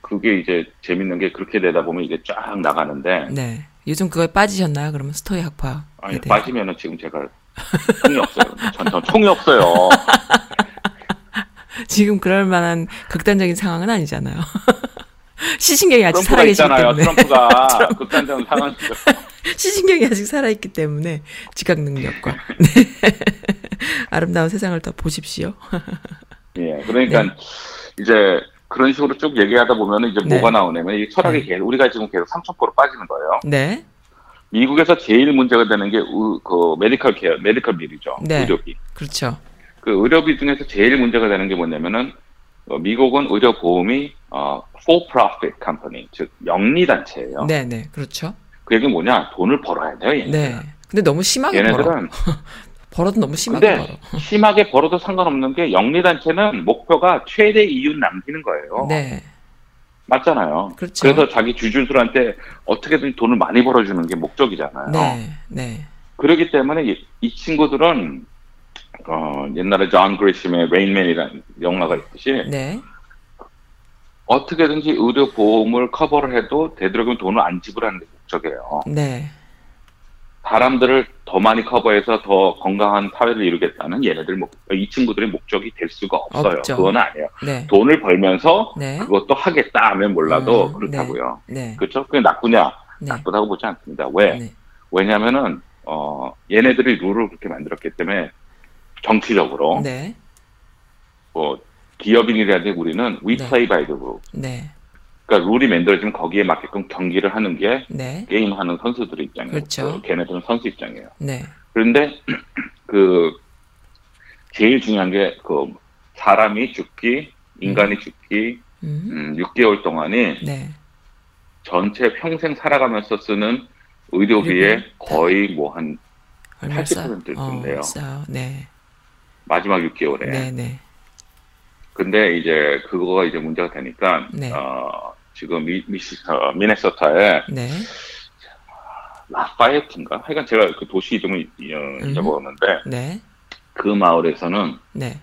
그게 이제 재밌는 게 그렇게 되다 보면 이게 쫙 나가는데 네. 요즘 그거에 빠지셨나요? 그러면 스토리 학파에 아니. 빠지면은 지금 제가 총이 없어요. 전, 전 총이 없어요. 지금 그럴 만한 극단적인 상황은 아니잖아요. 시신경이 아직 살아계시기 있잖아요. 때문에 트럼프가 극단적인 상황이죠. 시신경이 아직 살아있기 때문에 지각 능력과 네. 아름다운 세상을 더 보십시오. 예, 그러니까 이제 그런 식으로 쭉 얘기하다 보면 이제 네. 뭐가 나오냐면 이 철학이 네. 계속 우리가 지금 계속 삼천포로 빠지는 거예요. 네, 미국에서 제일 문제가 되는 게그 medical care, medical bill이죠. 네. 의료비. 그렇죠. 그 의료비 중에서 제일 문제가 되는 게 뭐냐면은 어, 미국은 의료 보험이 어, for profit company, 즉 영리 단체예요. 네, 네, 그렇죠. 그 얘기는 뭐냐? 돈을 벌어야 돼요, 얘네들은. 네. 근데 너무 심하게 벌어. 얘네들은 벌어도 너무 심하게 근데 벌어. 심하게 벌어도 상관없는 게 영리 단체는 목표가 최대 이윤 남기는 거예요. 네, 맞잖아요. 그렇죠. 래서 자기 주주들한테 어떻게든 돈을 많이 벌어주는 게 목적이잖아요. 네, 네, 그렇기 때문에 이, 이 친구들은 어, 옛날에 존 그리샴의 레인맨이라는 영화가 있듯이 네, 어떻게든지 의료 보험을 커버를 해도 되도록이면 돈을 안 지불하는 게 목적이에요. 네, 사람들을 더 많이 커버해서 더 건강한 사회를 이루겠다는 얘네들 목, 이 친구들의 목적이 될 수가 없어요. 없죠. 그건 아니에요. 네, 돈을 벌면서 네, 그것도 하겠다 하면 몰라도 음, 그렇다고요. 네, 그렇죠? 그게 나쁘냐? 네, 나쁘다고 보지 않습니다. 왜? 네, 왜냐면은 어 얘네들이 룰을 그렇게 만들었기 때문에 정치적으로 네, 뭐 기업인이라든지 우리는 we 네. play by the rule. 네, 그러니까 룰이 만들어지면 거기에 맞게끔 경기를 하는 게 네, 게임하는 선수들의 입장이에요. 그렇죠. 그 걔네들은 선수 입장이에요. 네, 그런데 그 제일 중요한 게 그 사람이 죽기, 인간이 죽기 음, 음, 6개월 동안이 네, 전체 평생 살아가면서 쓰는 의료비의 의료비. 거의 뭐한 얼마 싸? 80% 어. 네, 마지막 6개월에. 네, 네, 근데 이제 그거가 이제 문제가 되니까 네. 어, 지금 미, 미시, 어, 미네소타에 네, 라파에트인가? 하여간 제가 그 도시 이름을 이- 어, 음. 잊어먹었는데 네, 그 마을에서는 네.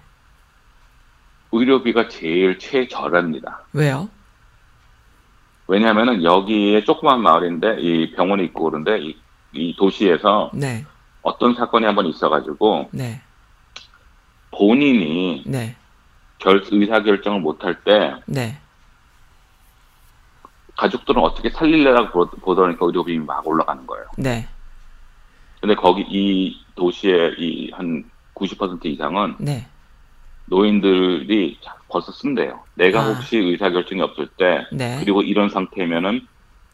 의료비가 제일 최저랍니다. 왜요? 왜냐하면은 여기에 조그만 마을인데 이 병원이 있고 그런데 이, 이 도시에서 네, 어떤 사건이 한번 있어가지고 네, 본인이 네, 결, 의사 결정을 못할 때 네, 가족들은 어떻게 보- 보더니까 의료비이 막 올라가는 거예요. 네, 근데 거기 이 도시의 이 한 90% 이상은 네, 노인들이 벌써 쓴대요. 내가 아. 혹시 의사 결정이 없을 때 네, 그리고 이런 상태면은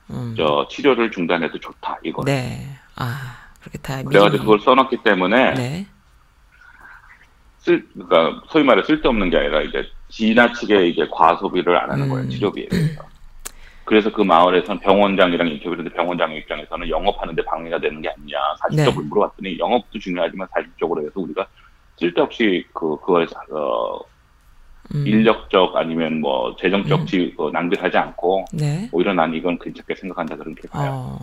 음, 저 치료를 중단해도 좋다 이거. 네, 아, 그렇게 다 그래가지고 미리- 그걸 써놨기 때문에 네, 쓸 그러니까 소위 말해 쓸데없는 게 아니라 이제 지나치게 이제 과소비를 안 하는 거예요 음. 치료비에 대해서. 그래서 그 마을에서는 병원장이랑 인터뷰했는데 병원장 입장에서는 영업하는데 방해가 되는 게 아니냐 사실적으로 네. 물어봤더니 영업도 중요하지만 사실적으로 해서 우리가 쓸데없이 그 그걸 어, 음, 인력적 아니면 뭐 재정적 음. 지, 어, 낭비하지 않고 네, 오히려 난 이건 괜찮게 생각한다 그렇게 봐요. 어,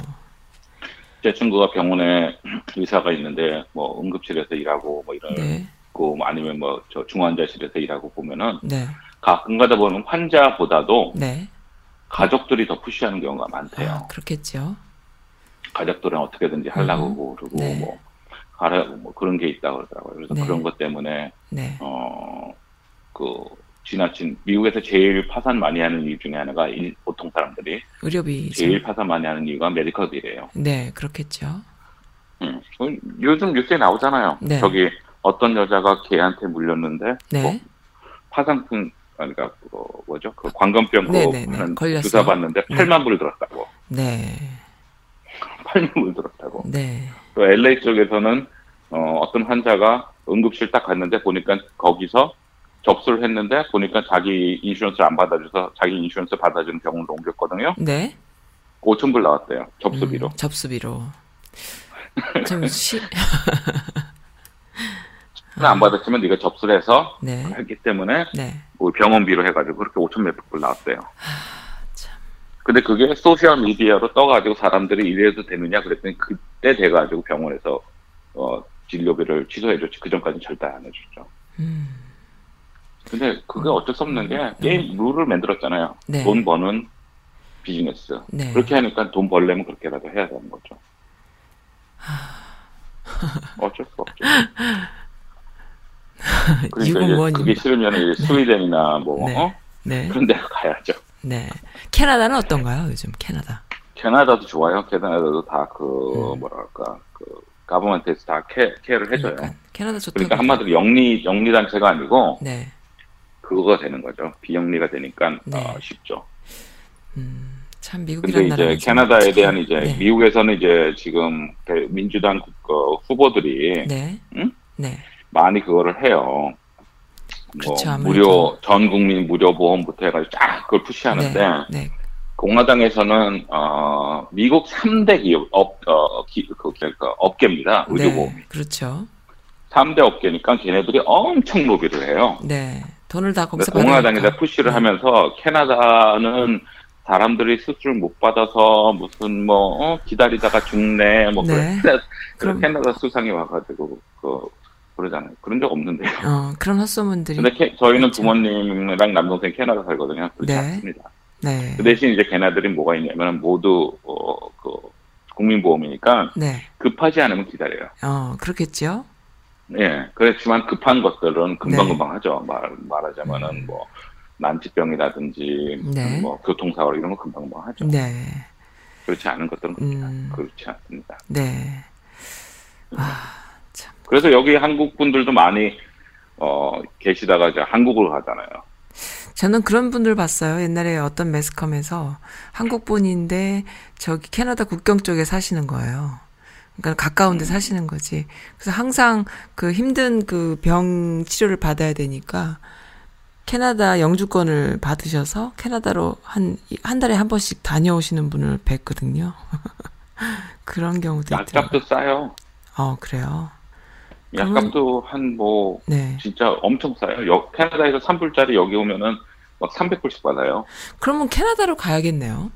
제 친구가 병원에 의사가 있는데 뭐 응급실에서 일하고 뭐 이런 네, 거 아니면 뭐 저 중환자실에서 일하고 보면은 네, 가끔 가다 보면 환자보다도 네, 가족들이 더 푸시하는 경우가 많대요. 아, 그렇겠죠. 가족들은 어떻게든지 하려고 그러고 네. 뭐 하라고 뭐 그런 게 있다 그러더라고요. 그래서 네. 그런 것 때문에 네, 어그 지나친 미국에서 제일 파산 많이 하는 이유 중에 하나가 일- 보통 사람들이 의료비 제일 파산 많이 하는 이유가 메디컬 빌이에요. 네, 그렇겠죠. 음. 요즘 뉴스에 나오잖아요. 네. 저기 어떤 여자가 걔한테 물렸는데 네, 뭐 파상풍 그러니까 그 뭐죠? 그 광건병 그. 주사 받는데 네. 8만 불 들었다고. 네. 8만 불 들었다고. 네. 또 LA 쪽에서는 어, 어떤 환자가 응급실 딱 갔는데 보니까 거기서 접수를 했는데 보니까 자기 인슈런스를 안 받아줘서 자기 인슈런스 받아주는 병원으로 옮겼거든요. 네. 5천 불 나왔대요. 접수비로. 음, 접수비로. 좀 시, 안 받았으면 네가 접수를 해서 네. 했기 때문에 네. 뭐 병원비로 해가지고 그렇게 5천 몇백 불 나왔대요. 참. 근데 그게 소셜 미디어로 떠가지고 사람들이 이래도 되느냐 그랬더니 그때 돼가지고 병원에서 어, 진료비를 취소해줬지 그 전까지는 절대 안 해줬죠. 음. 근데 그게 어쩔 수 없는 게 게임 룰을 만들었잖아요. 네. 돈 버는 비즈니스. 네. 그렇게 하니까 돈 벌려면 그렇게라도 해야 되는 거죠. 어쩔 수 없죠. 그러니까 이제 유구무원님. 그게 싫으면 이제 스웨덴이나 뭐 네. 어? 네. 그런 데 가야죠. 네. 캐나다는 어떤가요, 요즘 캐나다? 캐나다도 좋아요. 캐나다도 다그 음. 뭐랄까 그 가버먼트에서 다 케, 케어를 해줘요. 그러니까 캐나다 좋다고. 그러니까 한마디로 영리 영리 단체가 아니고 네. 그거가 되는 거죠. 비영리가 되니까 네. 어, 쉽죠. 음, 참 근데 미국이란 이제 캐나다에 대한 이제 네. 미국에서는 이제 지금 그 민주당 그 후보들이 네. 응? 네. 많이 그거를 해요. 뭐 그렇죠. 무료 전 국민 무료 보험부터 해가지고 쫙 그걸 push하는데 네. 네. 공화당에서는 어 미국 3대 기업 업 어, 기, 그, 그, 업계입니다. 의료보험이 네. 그렇죠. 3대 업계니까 걔네들이 엄청 로비를 해요. 네. 돈을 다 거기서 공화당에다. 푸시를 네. 하면서 캐나다는 사람들이 수술 못 받아서 무슨 뭐 어, 기다리다가 죽네 뭐 네. 그럼- 캐나다 수상이 와가지고 그 그러잖아요. 그런 적 없는데요. 어, 그런 헛소문들이. 근데 캐- 저희는 그렇죠. 부모님이랑 남동생 캐나다 살거든요. 그렇지 네. 않습니다. 네. 그 대신 이제 걔네들이 뭐가 있냐면 모두 어, 그 국민보험이니까 네. 급하지 않으면 기다려요. 어, 그렇겠죠. 예, 그렇지만 급한 것들은 금방금방 네. 하죠. 말, 말하자면은 뭐, 난치병이라든지, 네. 뭐, 교통사고 이런 거 금방금방 하죠. 네. 그렇지 않은 것들은 음. 그렇지 않습니다. 네. 아, 참. 그래서 여기 한국 분들도 많이, 어, 계시다가 이제 한국으로 가잖아요. 저는 그런 분들 봤어요. 옛날에 어떤 매스컴에서 한국 분인데 저기 캐나다 국경 쪽에 사시는 거예요. 그러니까 가까운 데 사시는 거지. 그래서 항상 그 힘든 그 병 치료를 받아야 되니까 캐나다 영주권을 받으셔서 캐나다로 한, 한 달에 한 번씩 다녀오시는 분을 뵀거든요. 그런 경우도 있더라고요. 약값도 싸요. 어, 그래요. 약값도 한 뭐, 네. 진짜 엄청 싸요. 여, 캐나다에서 3불짜리 여기 오면은 막 300불씩 받아요. 그러면 캐나다로 가야겠네요.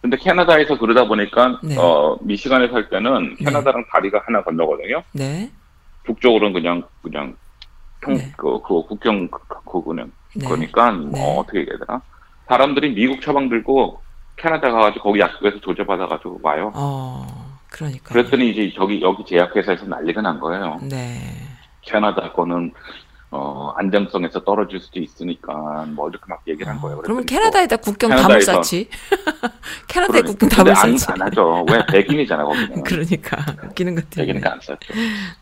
근데 캐나다에서 그러다 보니까 네. 어 미시간에 살 때는 네. 캐나다랑 다리가 하나 건너거든요. 네. 북쪽으로는 그냥 그냥 평, 네. 그, 그 국경 그, 그 그냥 네. 그러니까 뭐 네. 어떻게 얘기해야 되나? 사람들이 미국 처방 들고 캐나다 가가지고 거기 약국에서 조제받아가지고 와요. 어, 그러니까. 그랬더니 이제 저기 여기 제약회사에서 난리가 난 거예요. 네. 캐나다 거는 어 안정성에서 떨어질 수도 있으니까 뭐 이렇게 막 얘기를 한 거예요. 어, 그러면 캐나다에다 국경 캐나다에서- 쌓지. 캐나다에 그러니까. 국경 담을 안, 쌓지. 안 하죠. 왜 백인이잖아 거기는. 그러니까 웃기는 것들이. 백인이니까 안 썼죠.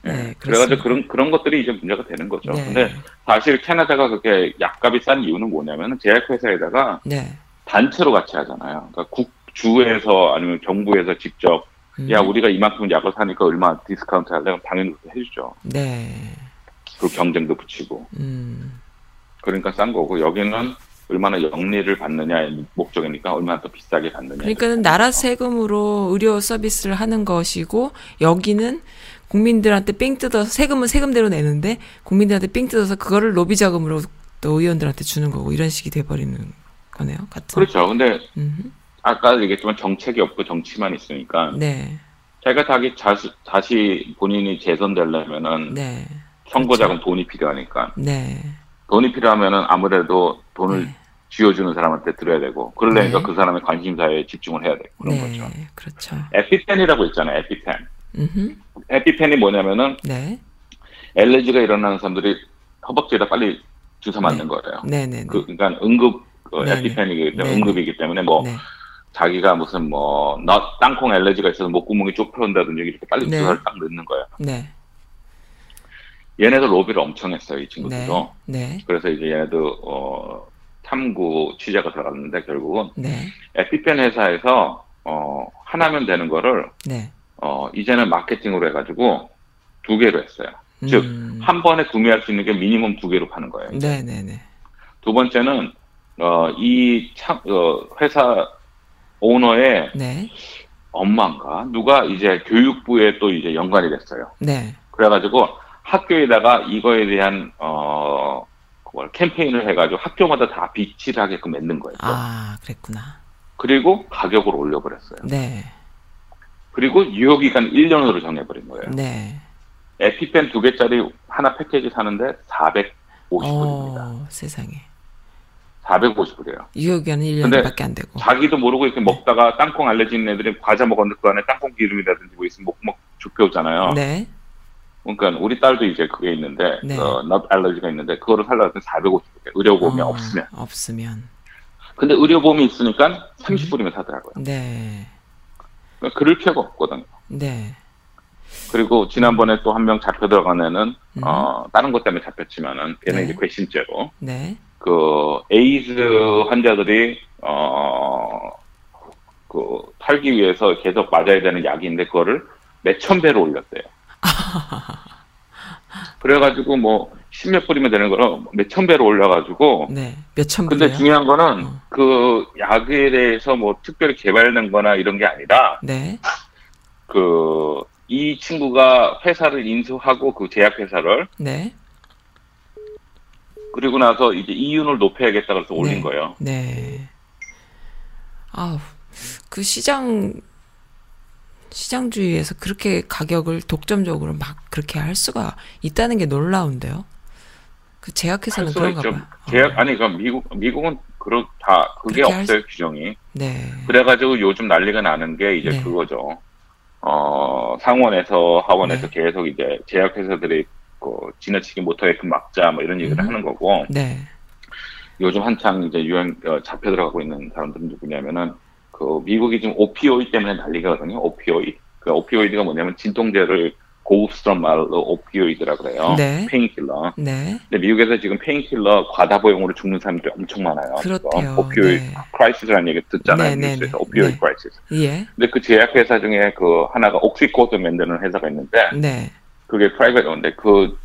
예. 네, 그래가지고. 그런 그런 것들이 이제 문제가 되는 거죠. 네. 근데 사실 캐나다가 그렇게 약값이 싼 이유는 뭐냐면 제약회사에다가 네. 단체로 같이 하잖아요. 그러니까 국주에서 아니면 정부에서 직접 음. 야 우리가 이만큼 약을 사니까 얼마 디스카운트 할래? 그럼 당연히 그렇게 해주죠. 네. 그 경쟁도 붙이고 음. 그러니까 싼 거고 여기는 얼마나 영리를 받느냐의 목적이니까 얼마나 더 비싸게 받느냐. 그러니까는 나라 세금으로 의료 서비스를 하는 것이고 여기는 국민들한테 삥 뜯어서 세금은 세금대로 내는데 국민들한테 삥 뜯어서 그거를 로비 자금으로 또 의원들한테 주는 거고 이런 식이 돼버리는 거네요. 같은. 그렇죠. 근데 음. 아까 얘기했지만 정책이 없고 정치만 있으니까 네. 자기가 자기 자시, 다시 본인이 재선되려면은 네. 선거자금 돈이 필요하니까 네. 돈이 필요하면은 아무래도 돈을 네. 쥐어주는 사람한테 드려야 되고 그러려니까 네. 그 사람의 관심사에 집중을 해야 되고 그런 네. 거죠. 그렇죠. 에피펜이라고 있잖아요. 에피펜. 음흠. 에피펜이 뭐냐면은 네. 엘레지가 일어나는 사람들이 허벅지에다 빨리 주사 맞는 네. 거예요. 네네네. 그, 그러니까 응급 그 네네. 에피펜이기 때문에 네네. 응급이기 때문에 뭐 네. 자기가 무슨 뭐 넛, 땅콩 엘레지가 있어서 목구멍이 좁혀온다든지 이렇게 빨리 네. 주사를 딱 넣는 거예요. 네. 얘네도 로비를 엄청 했어요, 이 네. 친구들도. 네. 그래서 이제 얘네도 어, 탐구 취재가 들어갔는데 결국은 네. 에피펜 회사에서 어, 하나면 되는 거를 네. 어, 이제는 마케팅으로 해가지고 두 개로 했어요. 즉, 음. 한 번에 구매할 수 있는 게 미니멈 두 개로 파는 거예요. 네, 네, 네. 두 번째는 어, 이 참, 어, 회사 오너의 네. 엄마인가 누가 이제 교육부에 또 이제 연관이 됐어요. 네. 그래가지고 학교에다가 이거에 대한 어 그걸 캠페인을 해가지고 학교마다 다 비치를 하게끔 만든 거예요. 아, 그랬구나. 그리고 가격을 올려버렸어요. 네. 그리고 유효 기간 1년으로 정해버린 거예요. 네. 에피펜 두 개짜리 하나 패키지 사는데 450불입니다. 어, 세상에. 450불이에요. 유효기한은 근데 1년밖에 안 되고. 자기도 모르고 이렇게 먹다가 땅콩 알레르기 있는 애들이 과자 먹었는데 그 안에 땅콩 기름이라든지 뭐 있으면 목목 죽혀오잖아요. 네. 그러니까 우리 딸도 이제 그게 있는데 네. 어, 넛 알레르기가 있는데 그거를 살려면 450불이에요. 의료보험이 어, 없으면. 없으면. 근데 의료보험이 있으니까 30불이면 사더라고요. 네. 그러니까 그럴 필요가 없거든요. 네. 그리고 지난번에 또 한 명 잡혀 들어간 애는 음. 어, 다른 것 때문에 잡혔지만은 걔는 네. 이제 괘씸죄로 네. 그 에이즈 환자들이 어, 그 살기 위해서 계속 맞아야 되는 약인데 그거를 몇천 배로 올렸대요. 그래가지고 뭐 십몇 불이면 되는 거를 몇천 배로 올려가지고 네. 몇천 근데 불이요? 중요한 거는 어. 그 약에 대해서 뭐 특별히 개발된 거나 이런 게 아니라 네. 그 이 친구가 회사를 인수하고 그 제약회사를 네. 그리고 나서 이제 이윤을 높여야겠다 그래서 올린 네. 거예요. 네. 아우, 그 시장, 시장주의에서 그렇게 가격을 독점적으로 막 그렇게 할 수가 있다는 게 놀라운데요. 그할 제약회사는 그런가 있죠. 봐요. 제약 아니 그 미국 미국은 그렇 다 그게 없어요 규정이. 네. 그래가지고 요즘 난리가 나는 게 이제 네. 그거죠. 어 상원에서 하원에서 네. 계속 이제 제약회사들이 그 지나치게 못하게끔 막자 뭐 이런 얘기를 음. 하는 거고 네. 요즘 한창 이제 유행 어, 잡혀 들어가고 있는 사람들은 누구냐면은 그 미국이 지금 오피오이 때문에 난리거든요. 오피오이. 그 오피오이드가 뭐냐면 진통제를 고급스러운 말로 opioid라 그래요. 네. painkiller. 네. 근데 미국에서 지금 painkiller 과다 복용으로 죽는 사람들이 엄청 많아요. 그렇대요. 오피오이드 네. crisis라는 얘기 듣잖아요. 네, 네, 뉴스에서 네. 오피오이드 네. crisis. 예. 근데 그 제약회사 중에 그 하나가 옥시코돈 만드는 회사가 있는데 네. 그게 private인데 그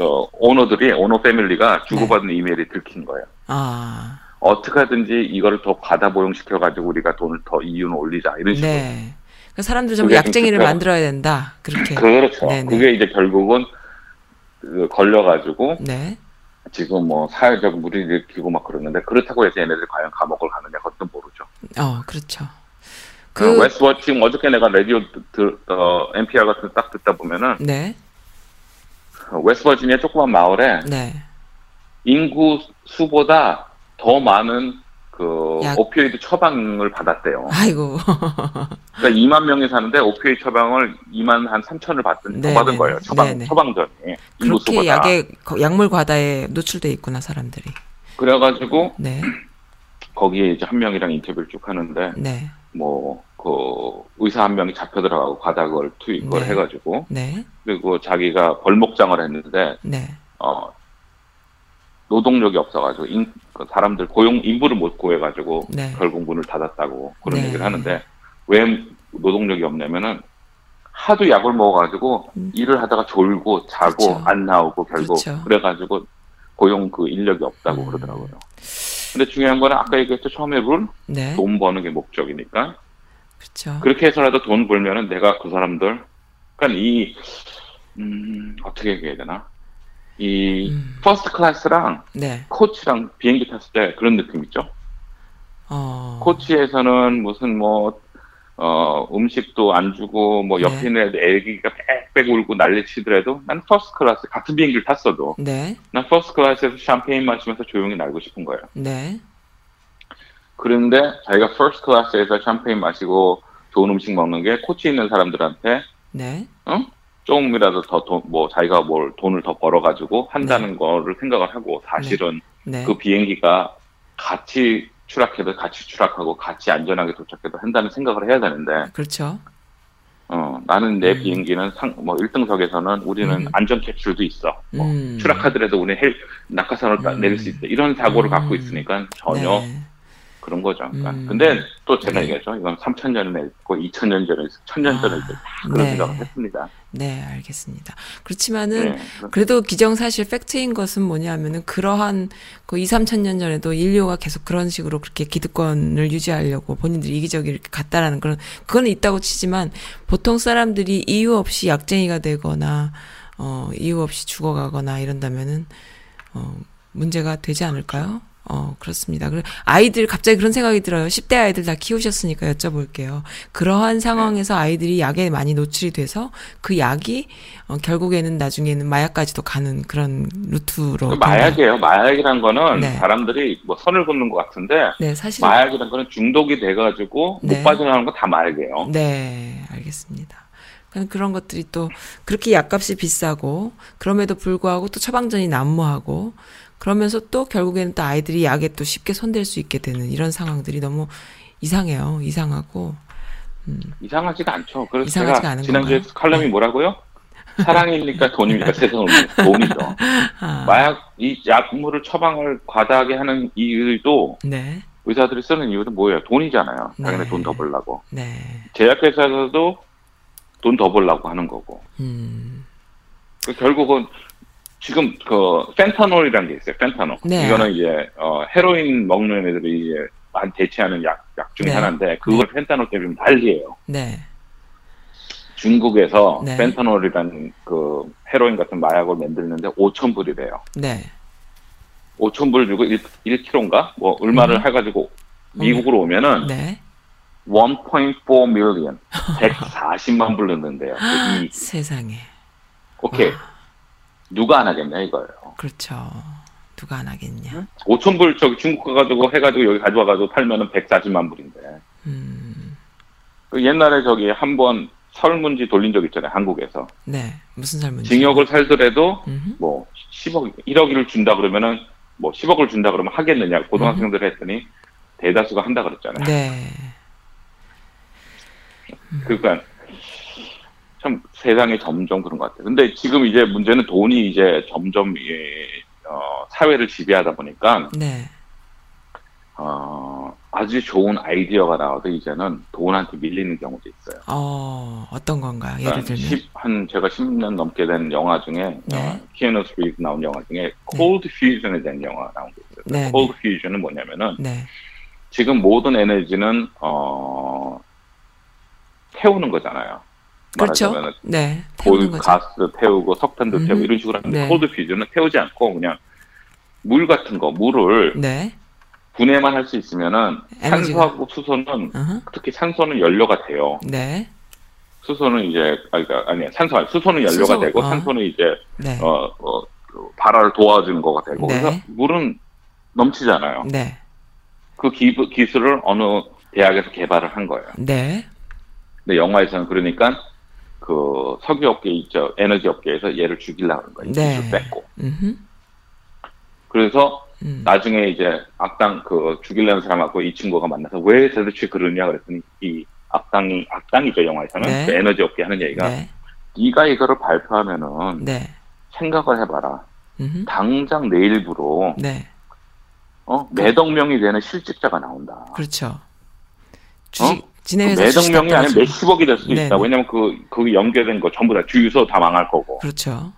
어, 오너들이 owner family가 주고받은 이메일이 들킨 거예요. 아. 어떻게 하든지 이거를 더 과다 복용시켜 가지고 우리가 돈을 더 이윤을 올리자 이런 식으로. 네. 그 사람들 전부 약쟁이를 특별- 만들어야 된다. 그렇게. 그렇죠. 네네. 그게 이제 결국은 그 걸려가지고 네. 지금 뭐 사회적 무리를 일으키고 막 그러는데 그렇다고 해서 얘네들 과연 감옥을 가느냐 그것도 모르죠. 어, 그렇죠. 그 그, 웨스트워 지금 어저께 내가 라디오 들, 어, NPR 같은 거딱 듣다 보면은 네. 어, 웨스트버지니아 조그만 마을에 네. 인구 수보다 더 많은 그 약. 오피오이드 처방을 받았대요. 아이고. 그러니까 2만 명이 사는데 오피오이드 처방을 2만 한 3천을 받은 더 네네. 받은 거예요. 처방 네네. 처방전이 그렇게 수보다. 약에 거- 약물 과다에 노출돼 있구나 사람들이. 그래가지고 네, 거기에 이제 한 명이랑 인터뷰를 쭉 하는데 네, 뭐 그 의사 한 명이 잡혀 들어가고 과다걸 투입을 네. 해가지고 네, 그리고 자기가 벌목장을 했는데 네, 어 노동력이 없어가지고 인, 그 사람들 고용 인부를 못 구해가지고 네. 결국 문을 닫았다고 그런 네. 얘기를 하는데 왜 노동력이 없냐면은 하도 약을 먹어가지고 음. 일을 하다가 졸고 자고 그렇죠. 안 나오고 결국 그렇죠. 그래가지고 고용 그 인력이 없다고 음. 그러더라고요. 근데 중요한 거는 아까 얘기했죠 처음에 룰 네, 돈 버는 게 목적이니까 그렇죠. 그렇게 해서라도 돈 벌면은 내가 그 사람들 그러니까 이 음, 어떻게 얘기해야 되나 이 음. first class랑 네, coach랑 비행기 탔을 때 그런 느낌 있죠. 어, coach에서는 무슨 뭐, 어, 음식도 안 주고, 뭐, 옆에 네. 있는 애기가 빽빽 울고 난리 치더라도, 난 first class, 같은 비행기를 탔어도, 네, 난 first class에서 샴페인 마시면서 조용히 날고 싶은 거예요. 네, 그런데 자기가 first class에서 샴페인 마시고 좋은 음식 먹는 게 코치 있는 사람들한테, 네, 조금이라도 더 돈, 뭐, 자기가 뭘 돈을 더 벌어가지고 한다는 거를 생각을 하고, 사실은 네, 그 비행기가 같이 추락해도 같이 추락하고 같이 안전하게 도착해도 한다는 생각을 해야 되는데 그렇죠. 어 나는 내 음. 비행기는 상, 뭐 1등석에서는 우리는 음. 안전 캡슐도 있어. 뭐 음. 추락하더라도 우리 헬, 낙하산을 따- 음. 내릴 수 있어. 이런 사고를 음. 갖고 있으니까 전혀 네. 그런 거죠. 그러니까. 음. 근데 또 제가 네. 얘기하죠. 이건 3천 년에 있고 2천 년 전에 있고 1천 년 전에 아, 다 그런 네. 생각을 했습니다. 네, 알겠습니다. 그렇지만은 네. 그래도 기정사실 팩트인 것은 뭐냐면은 그러한 그 2, 3천 년 전에도 인류가 계속 그런 식으로 그렇게 기득권을 유지하려고 본인들이 이기적이 이렇게 갔다라는 그런 그건 있다고 치지만 보통 사람들이 이유 없이 약쟁이가 되거나 어 이유 없이 죽어가거나 이런다면은 어 문제가 되지 않을까요? 어, 그렇습니다. 아이들, 갑자기 그런 생각이 들어요. 10대 아이들 다 키우셨으니까 여쭤볼게요. 그러한 상황에서 아이들이 약에 많이 노출이 돼서 그 약이, 어, 결국에는 나중에는 마약까지도 가는 그런 루트로. 그 마약이에요. 마약이란 거는 네. 사람들이 뭐 선을 긋는 것 같은데 네, 사실. 마약이란 거는 중독이 돼가지고 네. 못 빠져나가는 거 다 마약이에요. 네, 알겠습니다. 그런 그런 것들이 또 그렇게 약값이 비싸고 그럼에도 불구하고 또 처방전이 난무하고 그러면서 또 결국에는 또 아이들이 약에 또 쉽게 손댈 수 있게 되는 이런 상황들이 너무 이상해요. 이상하고 이상하지가 않죠. 그래서 이상하지가 않은 지난주에 건가요? 칼럼이 네. 뭐라고요? 사랑입니까 돈입니까 세상은 돈이죠. 아, 마약 이 약물을 처방을 과다하게 하는 이유도 네, 의사들이 쓰는 이유는 뭐예요? 돈이잖아요. 당연히 네. 돈더 벌라고. 네, 제약회사에서도 돈 더 벌라고 하는 거고. 음, 그 결국은 지금 그 펜타놀이라는 게 있어요. 펜타놀. 네. 이거는 이제 어, 헤로인 먹는 애들이 이제 많이 대체하는 약, 약 중에 네. 하나인데 그걸 펜타놀 때문에 난리예요. 네, 중국에서 네. 펜타놀이라는 그 헤로인 같은 마약을 만들는데 5천 불이래요. 네, 5천 불 주고 1, 1kg인가? 뭐 얼마를 음. 해가지고 미국으로 오면은 네. 1.4 million, 140만 불 넣는데요. 그 이, 세상에, 오케이. 누가 안 하겠냐 이거예요. 그렇죠. 누가 안 하겠냐. 5천 불 저기 중국 가가지고 해가지고 여기 가져와가지고 팔면은 140만 불인데. 음, 그 옛날에 저기 한 번 설문지 돌린 적 있잖아요. 한국에서. 네, 무슨 설문지? 징역을 살더라도 음흠. 뭐 10억, 1억을 준다 그러면은 뭐 10억을 준다 그러면 하겠느냐. 고등학생들 했더니 대다수가 한다 그랬잖아요. 네, 그러니까 참 세상이 점점 그런 것 같아요. 근데 지금 이제 문제는 돈이 이제 점점 이, 어, 사회를 지배하다 보니까 네, 어, 아주 좋은 아이디어가 나와도 이제는 돈한테 밀리는 경우도 있어요. 어, 어떤 건가요? 예를 그러니까 들면. 10, 한 제가 10년 넘게 된 영화 중에 네. 어, 키아누 리브스 나온 영화 중에 cold fusion에 대한 영화 나온 게 있어요. 네, cold fusion은 뭐냐면은 네, 지금 모든 에너지는 어, 태우는 거잖아요. 그렇죠. 말하자면은 네, 거죠. 가스 태우고 석탄도 음흠. 태우고 이런 식으로 하는데 네. 콜드 퓨전은 태우지 않고 그냥 물 같은 거 물을 네, 분해만 할 수 있으면은 에너지가. 산소하고 수소는 어허. 특히 산소는 연료가 돼요. 네, 수소는 이제 아니 그러니까 아니 산소 아니 수소는 연료가 수소, 되고 어. 산소는 이제 네, 어, 어, 그 발화를 도와주는 거가 되고 네. 그래서 물은 넘치잖아요. 네, 그 기, 기술을 어느 대학에서 개발을 한 거예요. 네, 근데 영화에서는 그러니까 그 석유업계 있죠 에너지 업계에서 얘를 죽이려고 하는 거예요. 이 네. 기술 뺏고. 음, 그래서 음, 나중에 이제 악당 그 죽이려는 사람하고 이 친구가 만나서 왜 도대체 그러냐 그랬더니 이 악당이 악당이죠 영화에서는 네. 그 에너지 업계 하는 얘기가 네, 네가 이거를 발표하면은 네, 생각을 해봐라. 음, 당장 내일부로 네, 어? 매덕 명이 되는 실직자가 나온다. 그렇죠. 주식 그 진해회사 매덕 주식 명이 다 아니면 떨어지고. 몇십억이 될 수도 네. 있다. 왜냐면 그, 거기 연계된 거 전부 다 주유소 다 망할 거고. 그렇죠.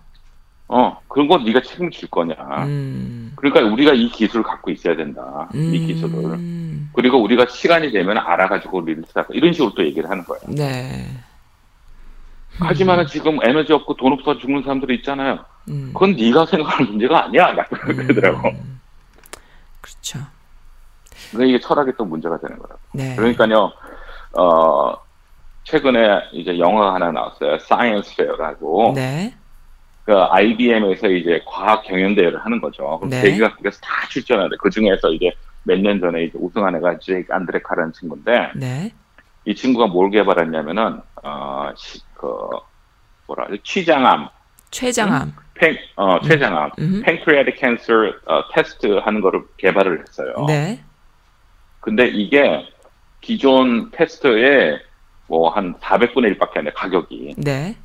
어, 그런 거 네가 책임질 거냐. 음, 그러니까 우리가 이 기술을 갖고 있어야 된다. 이 기술을. 음, 그리고 우리가 시간이 되면 알아가지고 리스트하고 이런 식으로 또 얘기를 하는 거예요. 네, 하지만 은 지금 에너지 없고 돈 없어 죽는 사람들이 있잖아요. 음, 그건 네가 생각하는 문제가 아니야. 나 그러더라고. 음, 그렇죠. 그러니까 이게 철학이 또 문제가 되는 거라고. 네, 그러니까요, 어, 최근에 이제 영화가 하나 나왔어요. Science Fair라고. 네, 그 IBM에서 이제 과학 경연 대회를 하는 거죠. 그럼 네. 세계 각국에서 다 출전하는데 그 중에서 이제 몇 년 전에 이제 우승한 애가 잭 안드라카라는 친구인데 네, 이 친구가 뭘 개발했냐면은 어, 시- 그 뭐라 그래 췌장암, 췌장암. 팽, 어, 췌장암, 음, pancreatic cancer 어, 테스트 하는 거를 개발을 했어요. 네, 근데 이게 기존 테스트에 뭐 한 400분의 1밖에 안 돼, 가격이. 네.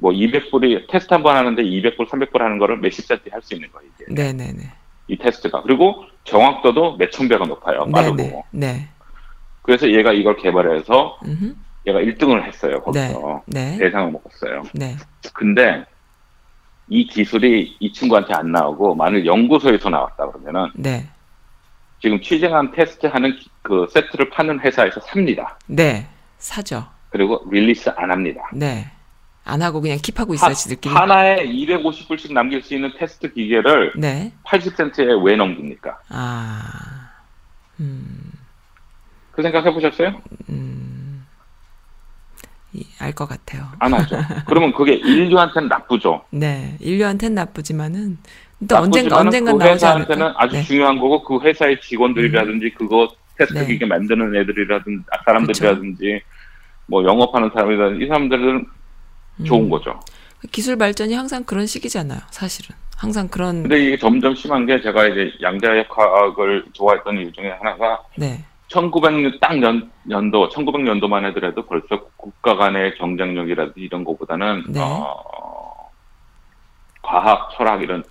뭐 200불이 테스트 한 번 하는데 200불, 300불 하는 거를 몇십 센트 할 수 있는 거예요, 이게. 네, 네, 네. 이 테스트가. 그리고 정확도도 몇천 배가 높아요, 네, 빠르고. 네. 네. 그래서 얘가 이걸 개발해서 음흠. 얘가 1등을 했어요, 네. 거기서. 네. 대상을 먹었어요. 네. 근데 이 기술이 이 친구한테 안 나오고 만일 연구소에서 나왔다 그러면은 네. 지금 췌장암 테스트하는 기- 그 세트를 파는 회사에서 삽니다. 네. 사죠. 그리고 release 안 합니다. 네. 안 하고 그냥 keep하고 있어요, 지들끼리. 하나에 250불씩 남길 수 있는 테스트 기계를 네. 80센트에 왜 넘깁니까? 아. 음. 그 생각 해보셨어요? 음. 알 것 같아요. 안 하죠. 그러면 그게 인류한테는 나쁘죠. 네. 인류한테는 나쁘지만은 또 언젠가 나쁘지만은 언젠가 그 나오지 않을까? 회사한테는 아주 네. 중요한 거고 그 회사의 직원들이라든지 그거 테스트 네. 기계 만드는 애들이라든지 아, 사람들이라든지 뭐 영업하는 사람이라든지 이 사람들은 좋은 음. 거죠. 기술 발전이 항상 그런 식이잖아요, 사실은. 항상 그런 근데 이게 점점 심한 게 제가 이제 양자역학을 좋아했던 이유 중에 하나가 네. 1900년 딱 연, 연도 1900년도만 해더라도 벌써 국가 간의 경쟁력이라든지 이런 거보다는 네. 어, 과학, 철학 이런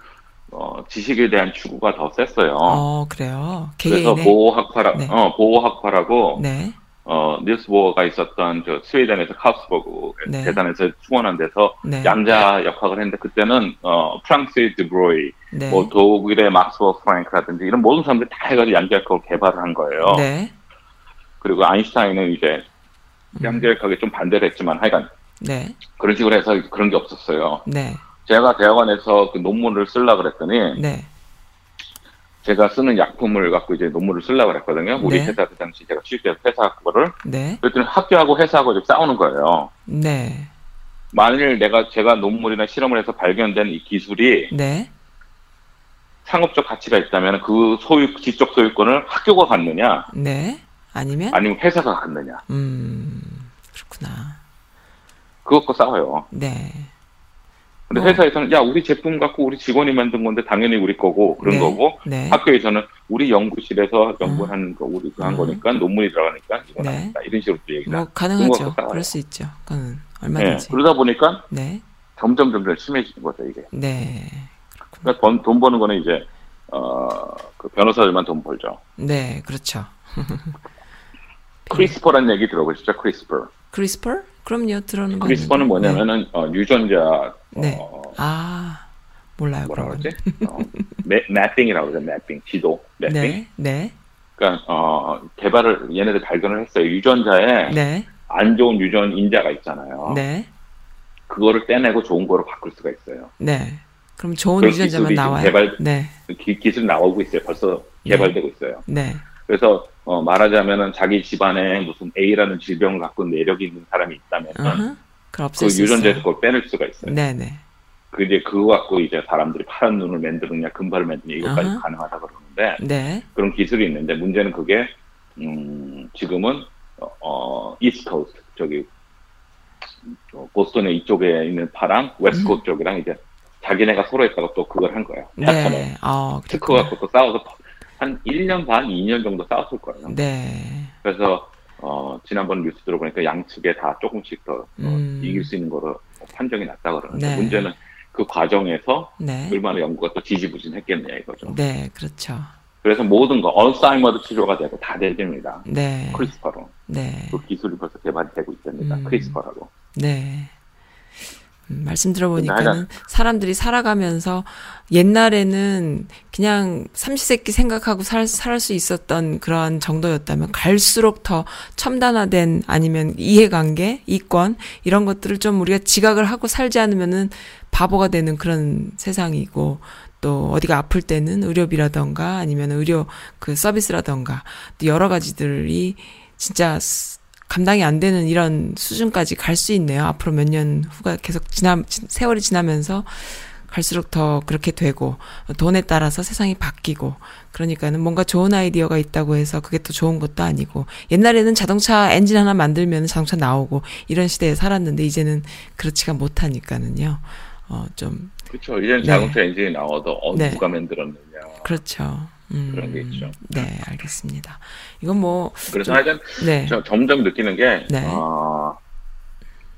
어, 지식에 대한 추구가 더 셌어요. 어, 그래요. 그래서 개개인의 보호 학파라, 네. 어, 보호 학파라고 네. 어, 닐스 보어가 있었던 저 스웨덴에서 카우스버그 네. 대단에서 충원한 데서 네. 양자 역학을 했는데 그때는 어, 프랑스의 드브로이, 네. 뭐 독일의 막스웰 프랭크라든지 이런 모든 사람들이 다 해가지고 양자 역학을 개발을 한 거예요. 네. 그리고 아인슈타인은 이제 음. 양자 역학에 좀 반대를 했지만 하여간 네. 그런 식으로 해서 그런 게 없었어요. 네. 제가 대학원에서 그 논문을 쓰려고 그랬더니 네. 제가 쓰는 약품을 갖고 이제 논문을 쓰려고 그랬거든요. 우리 네. 회사 그 당시 제가 취직해서 회사 거를 네. 그랬더니 학교하고 회사하고 좀 싸우는 거예요. 네. 만일 내가 제가 논문이나 실험을 해서 발견된 이 기술이 네. 상업적 가치가 있다면 그 소유 지적 소유권을 학교가 갖느냐 네. 아니면 아니면 회사가 갖느냐 음. 그렇구나. 그것과 싸워요. 네. 근데 어. 회사에서는 야 우리 제품 갖고 우리 직원이 만든 건데 당연히 우리 거고 그런 네. 거고 네. 학교에서는 우리 연구실에서 연구한 거 우리 그한 음. 거니까 논문이 들어가니까 이건 네. 아니다 이런 식으로 또 얘기를 뭐 가능하죠. 그럴 수 있죠. 그건 네. 얼마든지. 그러다 보니까 네. 점점 점점 심해지는 거죠 이게 네. 그러니까 번- 돈 버는 거는 이제 어그 변호사들만 돈 벌죠 네. 그렇죠. CRISPR라는 얘기 들어보셨죠 CRISPR CRISPR? 그럼요. 들어는 거. CRISPR는 뭐냐면은 어, 유전자 네. 어, 아. 몰라요. 뭐라 그러지? 건. 어, 매, mapping이라고 그러죠 mapping 지도 mapping 네. 네. 그러니까 어, 개발을 얘네들 발견을 했어요 유전자에 네. 안 좋은 유전 인자가 있잖아요 네. 그거를 떼내고 좋은 거로 바꿀 수가 있어요. 네. 그럼 좋은 유전자만 나와요. 개발- 네. 기, 기술 나오고 있어요. 벌써 네. 개발되고 있어요. 네. 그래서 어, 말하자면은 자기 집안에 무슨 A라는 질병을 갖고 내력이 있는 사람이 있다면 그 유전자에서. 그걸 빼낼 수가 있어요. 네, 네. 그 이제 그거 갖고 이제 사람들이 파란 눈을 만드느냐 금발을 만드느냐 이것까지 아하. 가능하다 그러는데 네. 그런 기술이 있는데 문제는 그게 음, 지금은 어, 어 East Coast 저기 어, 보스턴의 이쪽에 있는 파랑 West Coast 쪽이랑 이제 자기네가 서로 했다가 또 그걸 한 거예요. 네. 어, 특허. 갖고 또 싸워서 한 1년 반, 2년 정도 싸웠을 거예요. 네. 그래서 어, 지난번 뉴스 들어보니까 양측에 다 조금씩 더 어, 음. 이길 수 있는 거로 판정이 났다 그러는데 네. 문제는 그 과정에서 네. 얼마나 연구가 또 지지부진했겠냐 이거죠. 네, 그렇죠. 그래서 모든 거 Alzheimer도 치료가 되고 다 되집니다. 네. CRISPR로 네. 그 기술이 벌써 개발이 되고 있답니다. 음. 크리스퍼라고. 네. 음, 말씀 들어보니까는 사람들이 살아가면서 옛날에는 그냥 삼시세끼 생각하고 살, 살 수 있었던 그러한 정도였다면 갈수록 더 첨단화된 아니면 이해관계, 이권 이런 것들을 좀 우리가 지각을 하고 살지 않으면은 바보가 되는 그런 세상이고 또 어디가 아플 때는 의료비라던가 아니면 의료 그 서비스라던가 또 여러 가지들이 진짜 스- 감당이 안 되는 이런 수준까지 갈 수 있네요. 앞으로 몇 년 후가 계속 지나 지- 세월이 지나면서 갈수록 더 그렇게 되고 돈에 따라서 세상이 바뀌고 그러니까는 뭔가 좋은 아이디어가 있다고 해서 그게 또 좋은 것도 아니고 옛날에는 자동차 엔진 하나 만들면 자동차 나오고 이런 시대에 살았는데 이제는 그렇지가 못하니까는요. 어 좀 그렇죠. 이제는 네. 자동차 엔진이 나와도 어, 네. 누가 만들었느냐. 그렇죠. 음, 그런 게 있죠. 네, 알겠습니다. 이건 뭐 그래서 좀- 하여튼 네. 저 점점 느끼는 게 네. 어,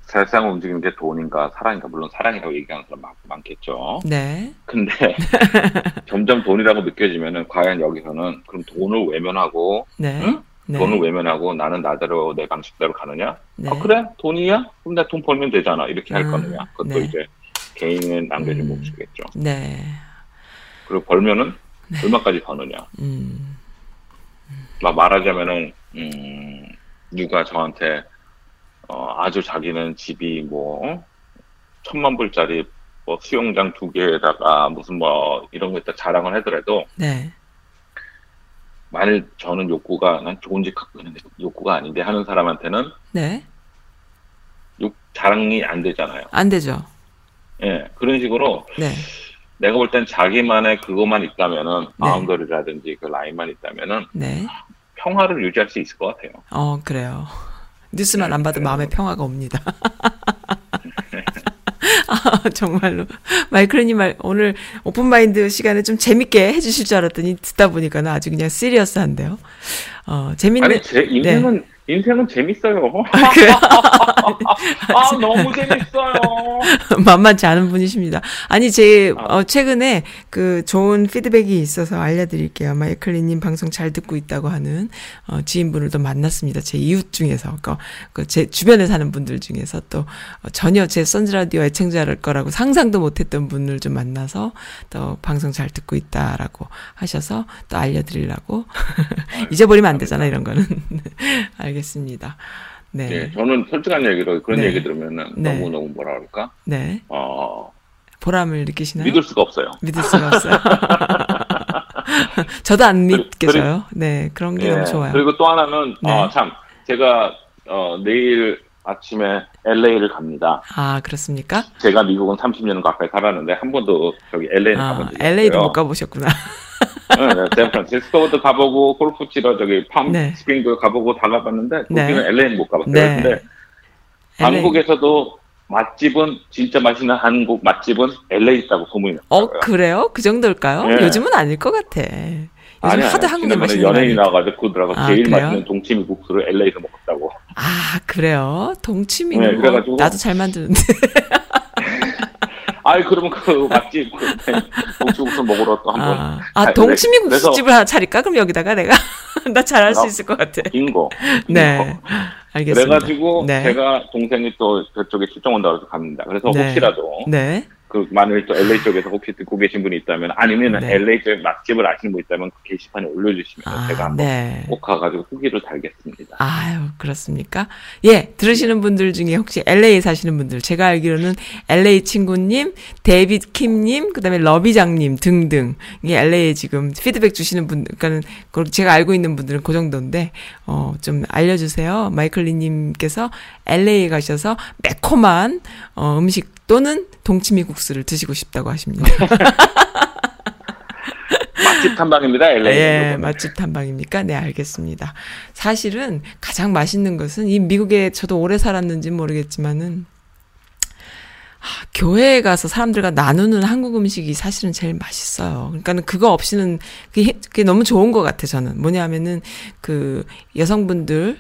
세상을 움직이는 게 돈인가 사랑인가 물론 사랑이라고 얘기하는 사람 많, 많겠죠. 네. 근데 점점 돈이라고 느껴지면은 과연 여기서는 그럼 돈을 외면하고 네. 응? 네. 돈을 외면하고 나는 나대로 내 방식대로 가느냐? 네. 아 그래 돈이야? 그럼 내돈 벌면 되잖아 이렇게 할 아, 거느냐? 그것도 네. 이제 개인의 남겨진 음. 몫이겠죠. 네. 그리고 벌면은 얼마까지 버느냐? 음. 막 말하자면은 음, 누가 저한테 어, 아주 자기는 집이 뭐 천만 불짜리 뭐 수영장 두 개에다가 무슨 뭐 이런 거 있다 자랑을 하더라도 네. 만일 저는 욕구가 난 좋은 집 갖고 있는데 욕구가 아닌데 하는 사람한테는 네. 욕 자랑이 안 되잖아요. 안 되죠. 예 그런 식으로 네. 내가 볼 땐 자기만의 그것만 있다면은 네. boundary라든지 그 라인만 있다면은 네. 평화를 유지할 수 있을 것 같아요. 어, 그래요. 뉴스만 안 봐도 마음에 평화가 옵니다. 아, 정말로. 마이클님 말, 오늘 open mind 시간에 좀 재밌게 해주실 줄 알았더니 듣다 보니까는 아주 그냥 serious한데요. 어, 재밌는. 아니 제 인생은 인생은 재밌어요. 아, 그래요? 아 너무 재밌어요. 만만치 않은 분이십니다. 아니, 제, 아. 어, 최근에 그 좋은 피드백이 있어서 알려드릴게요. 마이클리님 방송 잘 듣고 있다고 하는, 어, 지인분을 또 만났습니다. 제 이웃 중에서, 그, 그 제 주변에 사는 분들 중에서 또 어, 전혀 제 선즈라디오 애청자일 거라고 상상도 못했던 분을 좀 만나서 또 방송 잘 듣고 있다라고 하셔서 또 알려드리려고. 잊어버리면 안 되잖아, 이런 거는. 알겠습니다. 네. 예, 저는 솔직한 얘기로 그런 네. 얘기 들으면은 네. 너무 너무 뭐라 그럴까? 네. 어 보람을 느끼시나요? 믿을 수가 없어요. 믿을 수가 없어요. 저도 안 믿겨져요. 네, 그런 게 예, 너무 좋아요. 그리고 또 하나는 네. 어, 참 제가 어, 내일 아침에 LA를 갑니다. 아, 그렇습니까? 제가 미국은 30년 가까이 살았는데 한 번도 저기 LA는 아, 가본 적이 LA도 없어요. 못 가보셨구나. 네, 네, 샌프란시스코도 가보고 골프 치러 저기 팜 네. 스프링도 가보고 다 가봤는데 네. 거기는 LA는 못 가봤어요. 네. 근데. 한국에서도 맛집은 진짜 맛있는 한국 맛집은 LA 있다고 소문이 어, 났어요. 그래요? 그 정도일까요? 네. 요즘은 아닐 것 같아. 요즘 아니, 하도 한국에 맛있는 연예인이 거 나와가지고 그러더라고 아, 제일 그래요? 맛있는 동치미 국수를 LA에서 먹었다고. 아, 그래요? 동치미는 네, 뭐 그래가지고- 나도 잘 만드는데. 아이 그러면 그 맛집 그 동치 국수 먹으러 또 한번 아, 아 가야 동치미 국수집을 하나 차릴까? 그럼 여기다가 내가 나 잘할 수 어, 있을 것 같아. 인거. 네. 알겠습니다. 그래가지고 네. 제가 동생이 또 그쪽에 출장 온다고 해서 갑니다. 그래서 네. 혹시라도 네. 그 만일 또 LA 쪽에서 혹시 듣고 계신 분이 있다면 아니면 네. LA 쪽 맛집을 아시는 분 있다면 그 게시판에 올려주시면 아, 제가 한번 네. 꼭 가가지고 후기를 달겠습니다. 아유, 그렇습니까? 예, 들으시는 분들 중에 혹시 LA 사시는 분들, 제가 알기로는 LA 친구님, 데이빗 킴님, 그 다음에 러비장님 등등, 이 LA에 지금 피드백 주시는 분, 그러니까는, 그 제가 알고 있는 분들은 그 정도인데, 어, 좀 알려주세요. 마이클리님께서 LA에 가셔서 매콤한, 어, 음식 또는 동치미 국수를 드시고 싶다고 하십니다. 맛집 탐방입니다, LA. 예, 맛집 탐방입니까? 네, 알겠습니다. 사실은 가장 맛있는 것은 이 미국에 저도 오래 살았는지 모르겠지만은 아, 교회에 가서 사람들과 나누는 한국 음식이 사실은 제일 맛있어요. 그러니까는 그거 없이는 그게, 그게 너무 좋은 것 같아 저는. 뭐냐면은 그 여성분들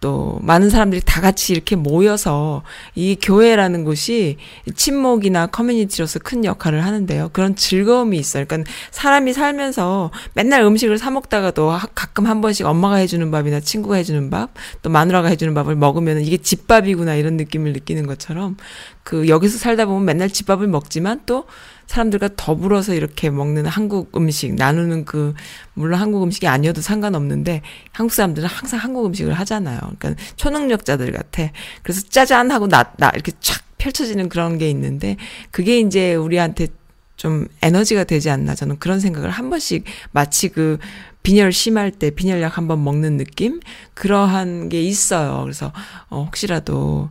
또 많은 사람들이 다 같이 이렇게 모여서 이 교회라는 곳이 친목이나 커뮤니티로서 큰 역할을 하는데요. 그런 즐거움이 있어요. 그러니까 사람이 살면서 맨날 음식을 사 먹다가도 하- 가끔 한 번씩 엄마가 해주는 밥이나 친구가 해주는 밥, 또 마누라가 해주는 밥을 먹으면 이게 집밥이구나 이런 느낌을 느끼는 것처럼 그 여기서 살다 보면 맨날 집밥을 먹지만 또 사람들과 더불어서 이렇게 먹는 한국 음식 나누는 그 물론 한국 음식이 아니어도 상관없는데 한국 사람들은 항상 한국 음식을 하잖아요. 그러니까 초능력자들 같아. 그래서 짜잔 하고 나, 나 이렇게 촥 펼쳐지는 그런 게 있는데 그게 이제 우리한테 좀 에너지가 되지 않나 저는 그런 생각을 한 번씩 마치 그 빈혈 심할 때 빈혈약 한번 먹는 느낌 그러한 게 있어요. 그래서 어 혹시라도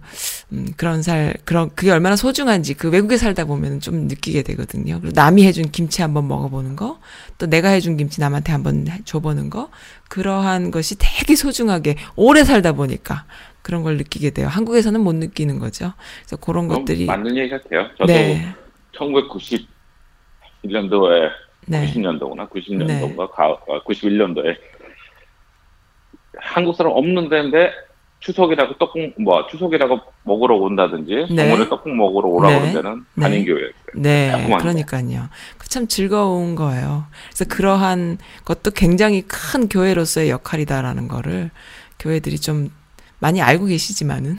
음 그런 살 그런 그게 얼마나 소중한지 그 외국에 살다 보면 좀 느끼게 되거든요. 그리고 남이 해준 김치 한번 먹어보는 거, 또 내가 해준 김치 남한테 한번 해- 줘보는 거 그러한 것이 되게 소중하게 오래 살다 보니까 그런 걸 느끼게 돼요. 한국에서는 못 느끼는 거죠. 그래서 그런 것들이 맞는 얘기 같아요. 저도 네, 1991년도에 네, 90년도구나 90년도인가 91년도에 한국 사람 없는 데인데 추석이라고 떡국 뭐 추석이라고 먹으러 온다든지 네. 어머니 떡국 먹으러 오라고 네. 그러는 데는 네. 한인 교회였어요. 네, 조그만 거. 그러니까요. 그 참 즐거운 거예요. 그래서 그러한 것도 굉장히 큰 교회로서의 역할이다라는 거를 교회들이 좀 많이 알고 계시지만은.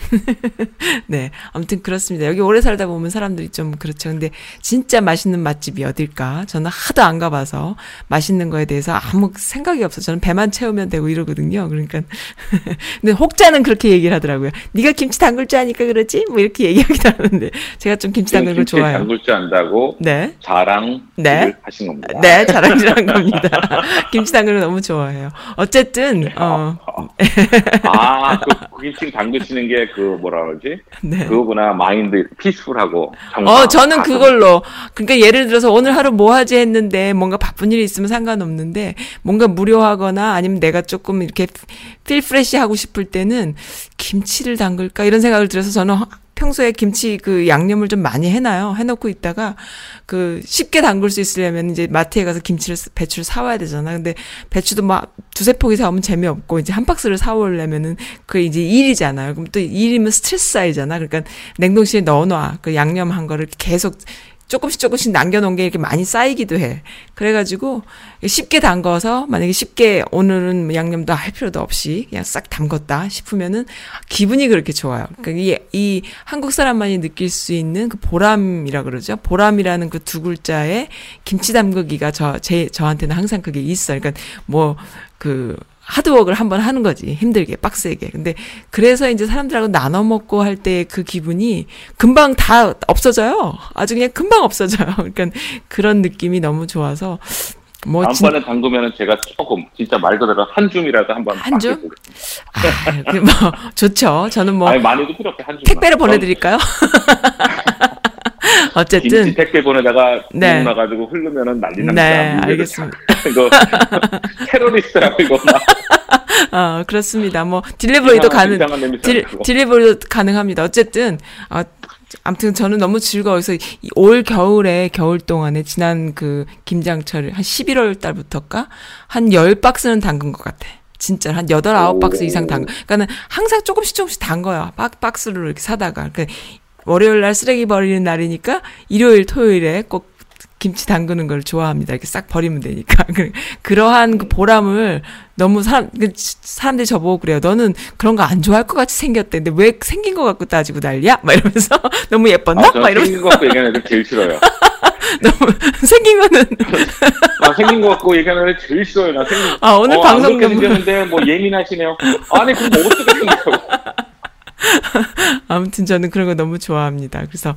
네 아무튼 그렇습니다. 여기 오래 살다 보면 사람들이 좀 그렇죠. 근데 진짜 맛있는 맛집이 어딜까? 저는 하도 안 가봐서 맛있는 거에 대해서 아무 생각이 없어 저는 배만 채우면 되고 이러거든요. 그러니까. 근데 혹자는 그렇게 얘기를 하더라고요 네가 김치 담글 줄 아니까 그러지? 뭐 이렇게 얘기하기도 하는데 제가 좀 김치 담그는 걸 김치 좋아해요. 담글 줄 안다고 네. 자랑 네. 하신 겁니다. 네, 자랑질한 겁니다. 김치 거 너무 좋아해요. 어쨌든, 어, 아, 그, 그 김치 담그시는 게 그 뭐라 그러지? 네. 그거구나 마인드 피스풀하고. 어, 저는 그걸로, 그러니까 예를 들어서 오늘 하루 뭐 하지 했는데 뭔가 바쁜 일이 있으면 상관없는데 뭔가 무료하거나 아니면 내가 조금 이렇게 필 프레시 하고 싶을 때는 김치를 담글까 이런 생각을 들어서 저는 허- 평소에 김치 그 양념을 좀 많이 해놔요. 해놓고 있다가 그 쉽게 담글 수 있으려면 이제 마트에 가서 김치를 사- 배추를 사와야 되잖아. 근데 배추도 막 두세 포기 사오면 재미없고 이제 한 박스를 사오려면은 그게 이제 일이잖아요. 그럼 또 일이면 스트레스 쌓이잖아. 그러니까 냉동실에 넣어놔. 그 양념한 거를 계속 조금씩 조금씩 남겨놓은 게 이렇게 많이 쌓이기도 해. 그래가지고 쉽게 담궈서 만약에 쉽게 오늘은 양념도 할 필요도 없이 그냥 싹 담궜다 싶으면은 기분이 그렇게 좋아요. 그러니까 이, 이 한국 사람만이 느낄 수 있는 그 보람이라 그러죠. 보람이라는 그 두 글자에 김치 담그기가 저, 제, 저한테는 항상 그게 있어요. 그러니까 뭐 그 하드워크를 한번 하는 거지. 힘들게, 빡세게. 근데 그래서 이제 사람들하고 나눠 먹고 할 때 그 기분이 금방 다 없어져요. 아주 그냥 금방 없어져요. 그러니까 그런 느낌이 너무 좋아서 뭐 진, 다음번에 담그면은 제가 조금 진짜 말 그대로 한 줌이라도 한번 한 줌? 아, 그뭐 좋죠. 저는 뭐 아니 많이도 필요 없게 한 줌. 택배를 보내드릴까요? 어쨌든 김치 택배 보내다가 네. 네. 나가지고 흐르면은 난리 납니다. 네, 알겠습니다. 참- 이거 테러리스트라고 이거 막 어, 그렇습니다. 뭐 딜리버리도 가능 딜. 딜리버리도 가능합니다. 어쨌든 어, 아무튼 저는 너무 즐거워서 이올 겨울에 겨울 동안에 지난 그 김장철 한 11월 달부터가 한 10박스는 담근 것 같아. 진짜 한 8, 9박스 이상 담근. 그러니까는 항상 조금씩 조금씩 담궈요. 박 박스로 이렇게 사다가. 그 월요일 날 쓰레기 버리는 날이니까 일요일 토요일에 꼭 김치 담그는 걸 좋아합니다. 이렇게 싹 버리면 되니까. 그- 그러한 그 보람을 너무 사람, 그 사람들이 저보고 그래요. 너는 그런 거 안 좋아할 것 같이 생겼대. 근데 왜 생긴 것 같고 따지고 난리야? 막 이러면서 너무 예뻤나? 아, 막 이러면서 생긴 거 갖고 얘기하는 애들 제일 싫어요. 너무 생긴 거는 나 생긴 거 갖고 얘기하는 애들 제일 싫어요. 나 생긴 아, 오늘 어, 방송 안 그렇게 생겼는데 뭐 예민하시네요. 아니 그럼 뭐 어떻게 생겼어? 아무튼 저는 그런 거 너무 좋아합니다. 그래서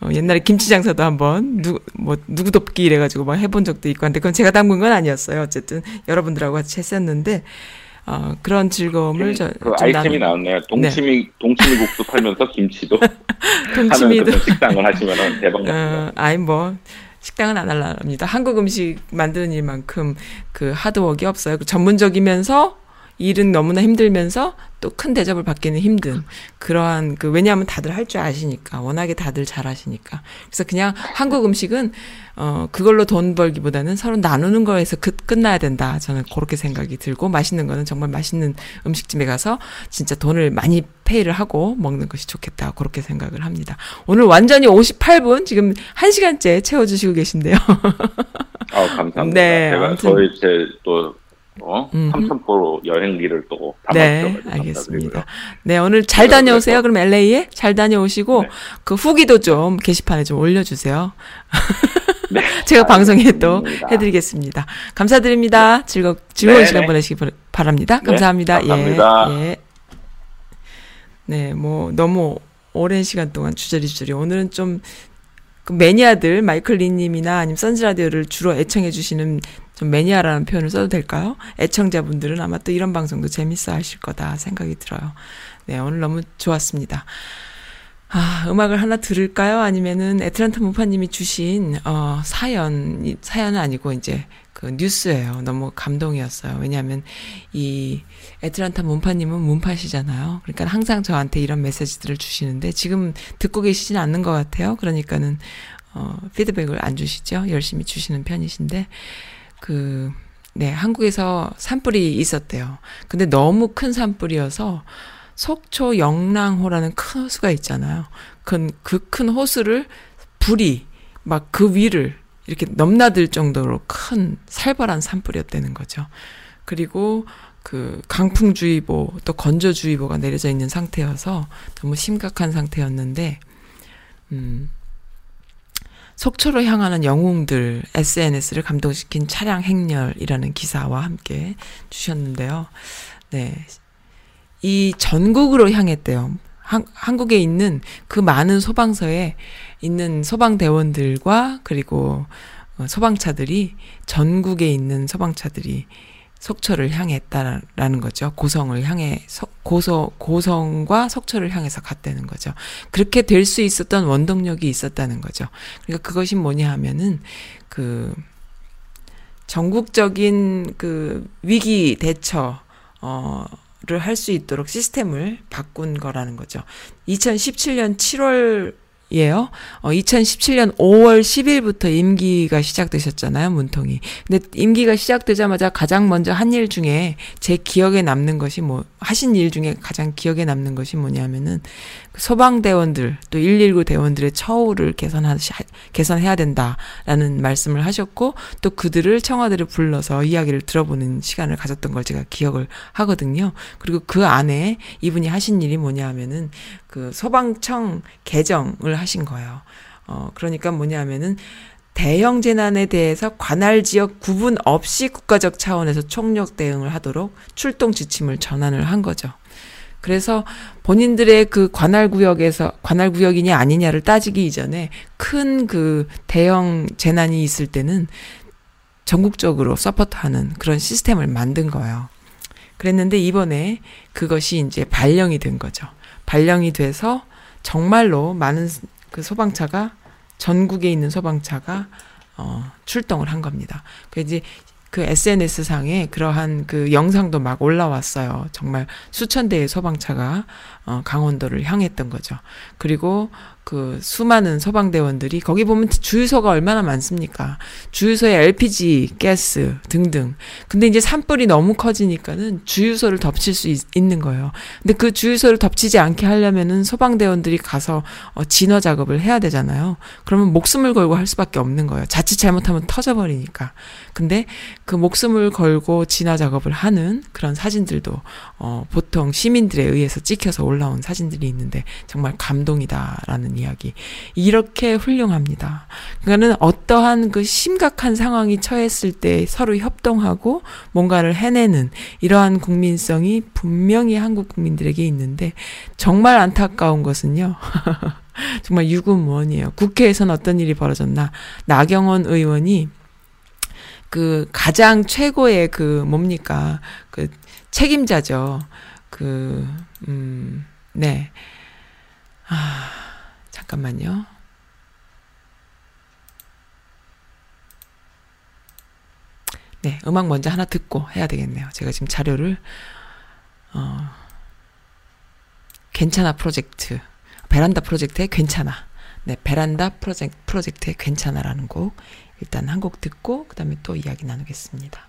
어, 옛날에 김치 장사도 한번 누구 뭐 누구 돕기 이래가지고 막 해본 적도 있고 한데 그건 제가 담근 건 아니었어요. 어쨌든 여러분들하고 같이 했었는데 어, 그런 즐거움을 저, 그좀 아이템이 나누- 나왔네요. 동치미 동치미 국수 팔면서 김치도 동치미도 식당을 하시면은 대박 납니다. 어, 아이 뭐 식당은 안 할랍니다. 한국 음식 만드는 일만큼 그 하드워크가 없어요. 그 전문적이면서 일은 너무나 힘들면서 또 큰 대접을 받기는 힘든 그러한 그 왜냐하면 다들 할 줄 아시니까 워낙에 다들 잘 하시니까. 그래서 그냥 한국 음식은 어 그걸로 돈 벌기보다는 서로 나누는 거에서 끝 끝나야 된다. 저는 그렇게 생각이 들고 맛있는 거는 정말 맛있는 음식집에 가서 진짜 돈을 많이 페이를 하고 먹는 것이 좋겠다. 그렇게 생각을 합니다. 오늘 완전히 58분 지금 1 시간째 채워주시고 계신데요. 아 감사합니다. 네, 제가 아무튼- 저희 제또 어? 삼천포로 여행기를 또 네, 담아주셔가지고 알겠습니다. 네, 오늘 잘 네, 다녀오세요. 그래서- 그럼 LA에 잘 다녀오시고 네. 그 후기도 좀 게시판에 좀 올려주세요. 네. 제가 방송에 또. 해드리겠습니다. 감사드립니다. 즐거 즐거운 네, 시간 네. 보내시기 바- 바랍니다. 네, 감사합니다. 감사합니다. 예, 예. 네, 뭐 너무 오랜 시간 동안 주저리 주저리 오늘은 좀 그 매니아들 마이클 리님이나 아니면 선즈라디오를 주로 애청해 주시는 좀 매니아라는 표현을 써도 될까요? 애청자분들은 아마 또 이런 방송도 재밌어 하실 거다 생각이 들어요. 네, 오늘 너무 좋았습니다. 아, 음악을 하나 들을까요? 아니면은 애틀란타 문파님이 주신 어 사연 사연은 아니고 이제 그 뉴스예요. 너무 감동이었어요. 왜냐하면 이 애틀란타 문파님은 문파시잖아요. 그러니까 항상 저한테 이런 메시지들을 주시는데 지금 듣고 계시진 않는 것 같아요. 그러니까는 어 피드백을 안 주시죠. 열심히 주시는 편이신데 그 네, 한국에서 산불이 있었대요. 근데 너무 큰 산불이어서 속초 영랑호라는 큰 호수가 있잖아요. 그 큰 호수를 불이 막 그 위를 이렇게 넘나들 정도로 큰 살벌한 산불이었다는 거죠. 그리고 그 강풍주의보 또 건조주의보가 내려져 있는 상태여서 너무 심각한 상태였는데 음 속초로 향하는 영웅들 SNS를 감동시킨 차량 행렬이라는 기사와 함께 주셨는데요. 네. 이 전국으로 향했대요. 한, 한국에 있는 그 많은 소방서에 있는 소방대원들과 그리고 어, 소방차들이 전국에 있는 소방차들이 속초를 향했다라는 거죠. 고성을 향해 소, 고서 고성과 속초를 향해서 갔다는 거죠. 그렇게 될 수 있었던 원동력이 있었다는 거죠. 그러니까 그것이 뭐냐 하면은 그 전국적인 그 위기 대처 어 를 할 수 있도록 시스템을 바꾼 거라는 거죠. 2017년 7월 예요. 어, 2017년 5월 10일부터 임기가 시작되셨잖아요, 문통이. 근데 임기가 시작되자마자 가장 먼저 한 일 중에 제 기억에 남는 것이 뭐, 하신 일 중에 가장 기억에 남는 것이 뭐냐면은 그 소방대원들, 또 119 대원들의 처우를 개선하시, 개선해야 된다라는 말씀을 하셨고, 또 그들을 청와대를 불러서 이야기를 들어보는 시간을 가졌던 걸 제가 기억을 하거든요. 그리고 그 안에 이분이 하신 일이 뭐냐 하면은 그 소방청 개정을 하신 거예요. 어, 그러니까 뭐냐 하면은 대형 재난에 대해서 관할 지역 구분 없이 국가적 차원에서 총력 대응을 하도록 출동 지침을 전환을 한 거죠. 그래서 본인들의 그 관할 구역에서 관할 구역이냐 아니냐를 따지기 이전에 큰 그 대형 재난이 있을 때는 전국적으로 서포트하는 그런 시스템을 만든 거예요. 그랬는데 이번에 그것이 이제 발령이 된 거죠. 발령이 돼서 정말로 많은 그 소방차가 전국에 있는 소방차가 어 출동을 한 겁니다. 그 이제 그 SNS 상에 그러한 그 영상도 막 올라왔어요. 정말 수천 대의 소방차가 어 강원도를 향했던 거죠. 그리고 그 수많은 소방대원들이 거기 보면 주유소가 얼마나 많습니까? 주유소에 LPG, 가스 등등. 근데 이제 산불이 너무 커지니까는 주유소를 덮칠 수 있, 는 거예요. 근데 그 주유소를 덮치지 않게 하려면은 소방대원들이 가서 어, 진화 작업을 해야 되잖아요. 그러면 목숨을 걸고 할 수밖에 없는 거예요. 자칫 잘못하면 터져버리니까. 근데 그 목숨을 걸고 진화 작업을 하는 그런 사진들도 어, 보통 시민들에 의해서 찍혀서 올라온 사진들이 있는데 정말 감동이다라는 이야기. 이렇게 훌륭합니다. 그러니까는 어떠한 그 심각한 상황이 처했을 때 서로 협동하고 뭔가를 해내는 이러한 국민성이 분명히 한국 국민들에게 있는데 정말 안타까운 것은요. 정말 유구무원이에요. 국회에서는 어떤 일이 벌어졌나. 나경원 의원이 그 가장 최고의 그 뭡니까 그 책임자죠. 그 음, 네. 아, 잠깐만요. 네, 음악 먼저 하나 듣고 해야 되겠네요. 제가 지금 자료를 어 괜찮아 프로젝트 베란다 프로젝트의 괜찮아. 네, 베란다 프로젝트 프로젝트의 괜찮아라는 곡 일단 한 곡 듣고 그 다음에 또 이야기 나누겠습니다.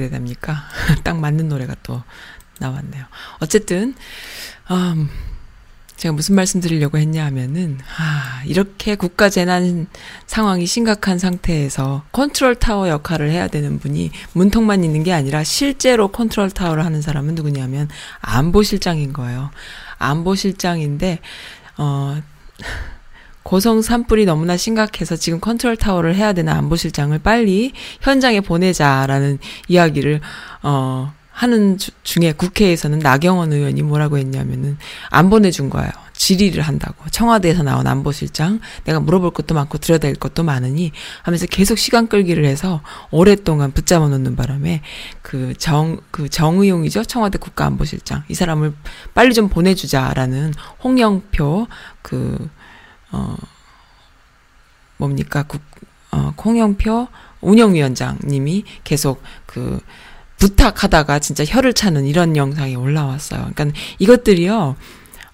그래야 됩니까? 딱 맞는 노래가 또 나왔네요. 어쨌든 음, 제가 무슨 말씀 드리려고 했냐 하면은, 아, 이렇게 국가 재난 상황이 심각한 상태에서 컨트롤 타워 역할을 해야 되는 분이 문턱만 있는 게 아니라 실제로 컨트롤 타워를 하는 사람은 누구냐면 안보실장인 거예요. 안보실장인데, 어, 고성 산불이 너무나 심각해서 지금 컨트롤 타워를 해야 되는 안보실장을 빨리 현장에 보내자라는 이야기를, 어, 하는 주- 중에 국회에서는 나경원 의원이 뭐라고 했냐면은 안 보내준 거예요. 질의를 한다고. 청와대에서 나온 안보실장, 내가 물어볼 것도 많고 들여다볼 것도 많으니 하면서 계속 시간 끌기를 해서 오랫동안 붙잡아 놓는 바람에 그 정, 그 정의용이죠. 청와대 국가안보실장. 이 사람을 빨리 좀 보내주자라는 홍영표 그, 어, 뭡니까. 국, 어, 홍영표 운영위원장님이 계속 그 부탁하다가 진짜 혀를 차는 이런 영상이 올라왔어요. 그러니까 이것들이요.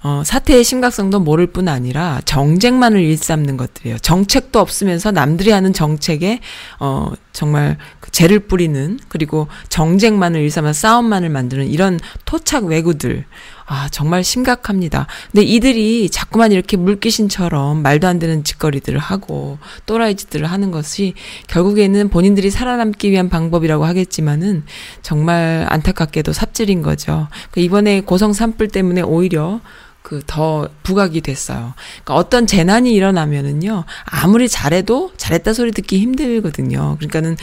어, 사태의 심각성도 모를 뿐 아니라 정쟁만을 일삼는 것들이에요. 정책도 없으면서 남들이 하는 정책에 어, 정말 그 죄를 뿌리는 그리고 정쟁만을 일삼아 싸움만을 만드는 이런 토착 외구들. 아, 정말 심각합니다. 근데 이들이 자꾸만 이렇게 물귀신처럼 말도 안 되는 짓거리들을 하고 또라이 짓들을 하는 것이 결국에는 본인들이 살아남기 위한 방법이라고 하겠지만은 정말 안타깝게도 삽질인 거죠. 그 이번에 고성 산불 때문에 오히려 그더 부각이 됐어요. 그러니까 어떤 재난이 일어나면은요 아무리 잘해도 잘했다 소리 듣기 힘들거든요. 그러니까는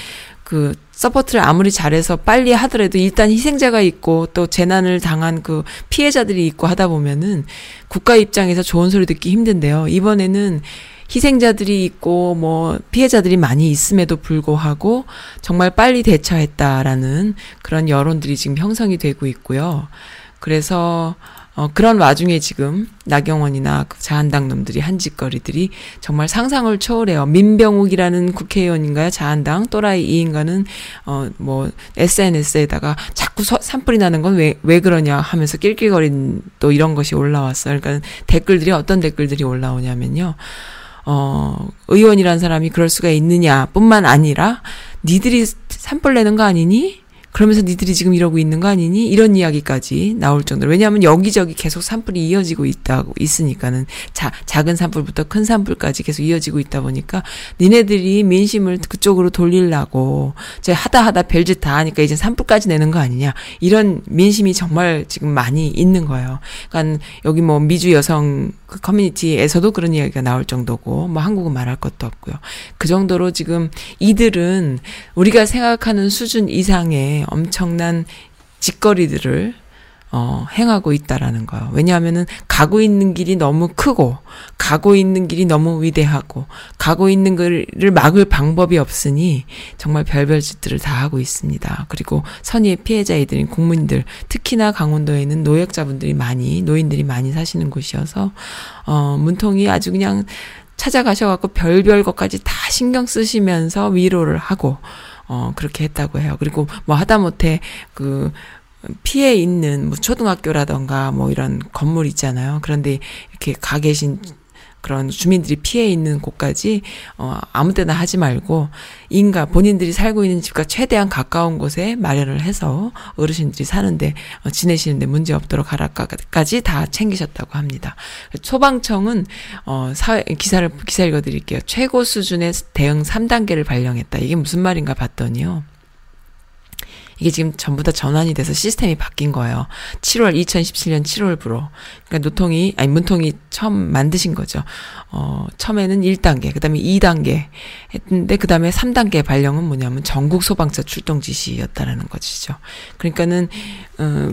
그 support를 아무리 잘해서 빨리 하더라도 일단 희생자가 있고 또 재난을 당한 그 피해자들이 있고 하다 보면은 국가 입장에서 좋은 소리 듣기 힘든데요. 이번에는 희생자들이 있고 뭐 피해자들이 많이 있음에도 불구하고 정말 빨리 대처했다라는 그런 여론들이 지금 형성이 되고 있고요. 그래서 어, 그런 와중에 지금 나경원이나 그 자한당 놈들이 한 짓거리들이 정말 상상을 초월해요. 민병욱이라는 국회의원인가요? 자한당 또라이 이 인간은 어, 뭐 SNS에다가 자꾸 서, 산불이 나는 건 왜 왜 그러냐 하면서 낄낄거린 또 이런 것이 올라왔어요. 그러니까 댓글들이 어떤 댓글들이 올라오냐면요. 어, 의원이란 사람이 그럴 수가 있느냐 뿐만 아니라 니들이 산불 내는 거 아니니? 그러면서 니들이 지금 이러고 있는 거 아니니? 이런 이야기까지 나올 정도로. 왜냐하면 여기저기 계속 산불이 이어지고 있다고, 있으니까는. 자, 작은 산불부터 큰 산불까지 계속 이어지고 있다 보니까 니네들이 민심을 그쪽으로 돌리려고, 이제 하다 하다 별짓 다 하니까 이제 산불까지 내는 거 아니냐. 이런 민심이 정말 지금 많이 있는 거예요. 그러니까 여기 뭐 미주 여성 그 커뮤니티에서도 그런 이야기가 나올 정도고, 뭐 한국은 말할 것도 없고요. 그 정도로 지금 이들은 우리가 생각하는 수준 이상의 엄청난 짓거리들을 어, 행하고 있다라는 거예요. 왜냐하면은 가고 있는 길이 너무 크고, 가고 있는 길이 너무 위대하고, 가고 있는 것을 막을 방법이 없으니 정말 별별 짓들을 다 하고 있습니다. 그리고 선의의 피해자이들인 국민들, 특히나 강원도에는 노약자분들이 많이, 노인들이 많이 사시는 곳이어서, 어, 문통이 아주 그냥 찾아가셔갖고 별별 것까지 다 신경 쓰시면서 위로를 하고, 어, 그렇게 했다고 해요. 그리고 뭐 하다못해 그, 피해 있는 뭐 초등학교라던가 뭐 이런 건물 있잖아요. 그런데 이렇게 가 계신 그런 주민들이 피해 있는 곳까지 어 아무 때나 하지 말고 인가 본인들이 살고 있는 집과 최대한 가까운 곳에 마련을 해서 어르신들이 사는데 어, 지내시는데 문제 없도록 하라까지 다 챙기셨다고 합니다. 소방청은 어 사회 기사를 기사 읽어 드릴게요. 최고 수준의 대응 3단계를 발령했다. 이게 무슨 말인가 봤더니요. 이게 지금 전부 다 전환이 돼서 시스템이 바뀐 거예요. 7월 2017년 7월부로. 그러니까 노통이 아니 문통이 처음 만드신 거죠. 어, 처음에는 1단계, 그다음에 2단계 했는데 그다음에 3단계 발령은 뭐냐면 전국 소방차 출동 지시였다라는 것이죠. 그러니까는 어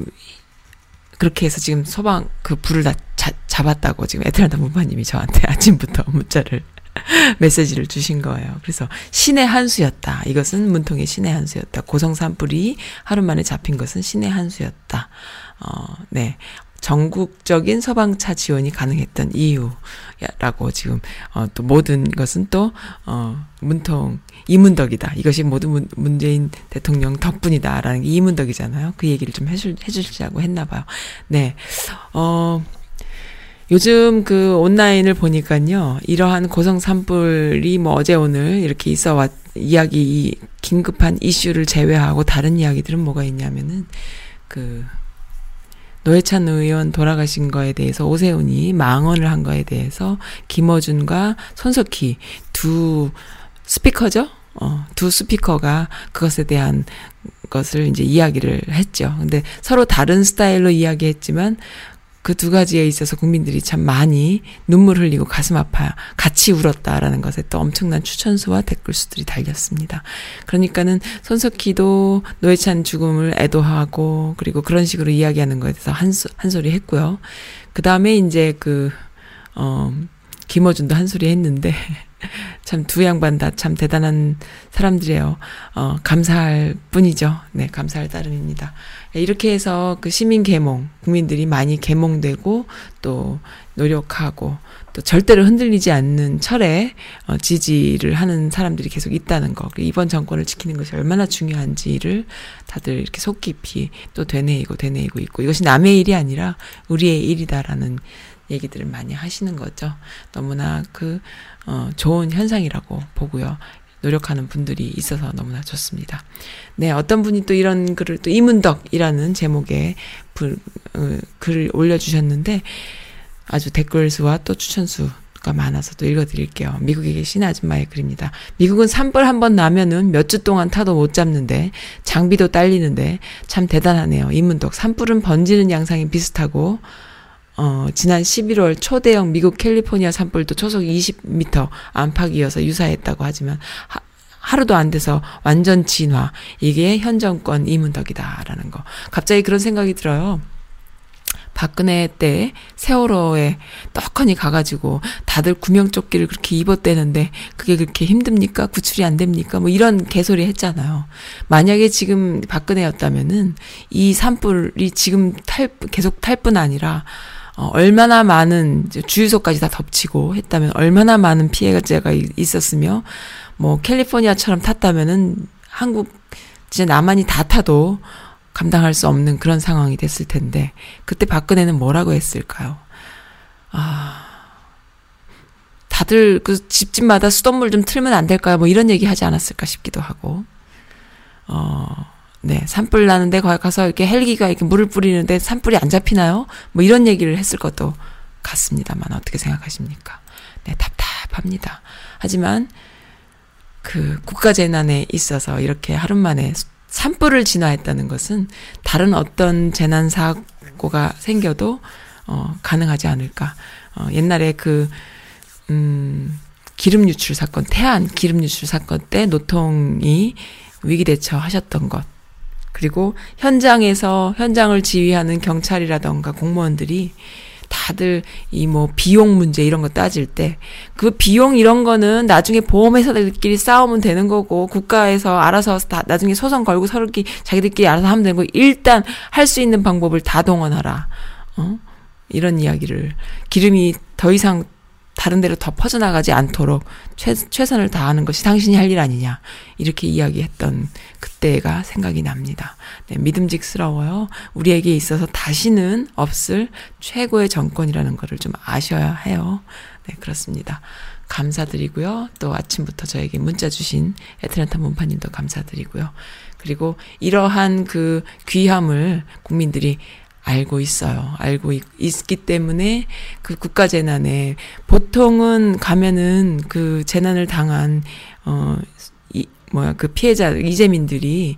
그렇게 해서 지금 소방 그 불을 다 자, 잡았다고 지금 에트란다 문파님이 저한테 아침부터 문자를 메시지를 주신 거예요. 그래서 신의 한 수였다. 이것은 문통의 신의 한 수였다. 고성 산불이 하루 만에 잡힌 것은 신의 한 수였다. 어, 네. 전국적인 소방차 지원이 가능했던 이유라고 지금 어, 또 모든 것은 또 어, 문통 이문덕이다. 이것이 모두 문, 문재인 대통령 덕분이다라는 게 이문덕이잖아요. 그 얘기를 좀 해줄 해주시라고 했나 봐요. 네. 어 요즘 그 온라인을 보니까요, 이러한 고성 산불이 뭐 어제 오늘 이렇게 있어 왔, 이야기, 이 긴급한 이슈를 제외하고 다른 이야기들은 뭐가 있냐면은, 그, 노회찬 의원 돌아가신 거에 대해서 오세훈이 망언을 한 거에 대해서 김어준과 손석희 두 스피커죠? 어, 두 스피커가 그것에 대한 것을 이제 이야기를 했죠. 근데 서로 다른 스타일로 이야기했지만 그 두 가지에 있어서 국민들이 참 많이 눈물 흘리고 가슴 아파 같이 울었다라는 것에 또 엄청난 추천수와 댓글 수들이 달렸습니다. 그러니까는 손석희도 노회찬 죽음을 애도하고 그리고 그런 식으로 이야기하는 거에 대해서 한, 소- 한 소리 했고요. 그 다음에 이제 그, 어, 김어준도 한 소리 했는데 참 두 양반 다 참 대단한 사람들이에요. 어, 감사할 뿐이죠. 네, 감사할 따름입니다. 이렇게 해서 그 시민 계몽, 국민들이 많이 계몽되고 또 노력하고 또 절대로 흔들리지 않는 철에 어, 지지를 하는 사람들이 계속 있다는 거. 그리고 이번 정권을 지키는 것이 얼마나 중요한지를 다들 이렇게 속 깊이 또 되뇌이고 되뇌이고 있고 이것이 남의 일이 아니라 우리의 일이다라는 얘기들을 많이 하시는 거죠. 너무나 그, 어, 좋은 현상이라고 보고요. 노력하는 분들이 있어서 너무나 좋습니다. 네, 어떤 분이 또 이런 글을 또 이문덕이라는 제목의 불, 어, 글을 올려주셨는데 아주 댓글 수와 또 추천 수 가 많아서 또 읽어드릴게요. 미국에 계신 아줌마의 글입니다. 미국은 산불 한 번 나면은 몇 주 동안 타도 못 잡는데 장비도 딸리는데 참 대단하네요. 이문덕 산불은 번지는 양상이 비슷하고 어, 지난 11월 초대형 미국 캘리포니아 산불도 초속 20m 안팎이어서 유사했다고 하지만 하, 하루도 안 돼서 완전 진화. 이게 현 정권 이문덕이다라는 거. 갑자기 그런 생각이 들어요. 박근혜 때 세월호에 떡하니 가가지고 다들 구명조끼를 그렇게 입었대는데 그게 그렇게 힘듭니까? 구출이 안 됩니까? 뭐 이런 개소리 했잖아요. 만약에 지금 박근혜였다면은 이 산불이 지금 탈, 계속 탈 뿐 아니라 어, 얼마나 많은 주유소까지 다 덮치고 했다면 얼마나 많은 피해가 있었으며 뭐 캘리포니아처럼 탔다면은 한국 진짜 나만이 다 타도 감당할 수 없는 그런 상황이 됐을 텐데 그때 박근혜는 뭐라고 했을까요? 아 다들 그 집집마다 수돗물 좀 틀면 안 될까요? 뭐 이런 얘기 하지 않았을까 싶기도 하고 어. 네, 산불 나는데 거기 가서 이렇게 헬기가 이렇게 물을 뿌리는데 산불이 안 잡히나요? 뭐 이런 얘기를 했을 것도 같습니다만 어떻게 생각하십니까? 네, 답답합니다. 하지만 그 국가 재난에 있어서 이렇게 하루 만에 산불을 진화했다는 것은 다른 어떤 재난 사고가 생겨도 어 가능하지 않을까. 어 옛날에 그 음, 기름 유출 사건, 태안 기름 유출 사건 때 노통이 위기 대처하셨던 것. 그리고 현장에서 현장을 지휘하는 경찰이라던가 공무원들이 다들 이 뭐 비용 문제 이런 거 따질 때 그 비용 이런 거는 나중에 보험회사들끼리 싸우면 되는 거고 국가에서 알아서 다 나중에 소송 걸고 서로끼리 자기들끼리 알아서 하면 되는 거 일단 할 수 있는 방법을 다 동원하라. 어? 이런 이야기를 기름이 더 이상 다른 데로 더 퍼져나가지 않도록 최, 최선을 다하는 것이 당신이 할 일 아니냐. 이렇게 이야기했던 그때가 생각이 납니다. 네, 믿음직스러워요. 우리에게 있어서 다시는 없을 최고의 정권이라는 것을 좀 아셔야 해요. 네, 그렇습니다. 감사드리고요. 또 아침부터 저에게 문자 주신 애틀란타 문파님도 감사드리고요. 그리고 이러한 그 귀함을 국민들이 알고 있어요. 알고 있, 있기 때문에 그 국가 재난에 보통은 가면은 그 재난을 당한 어 이, 뭐야 그 피해자 이재민들이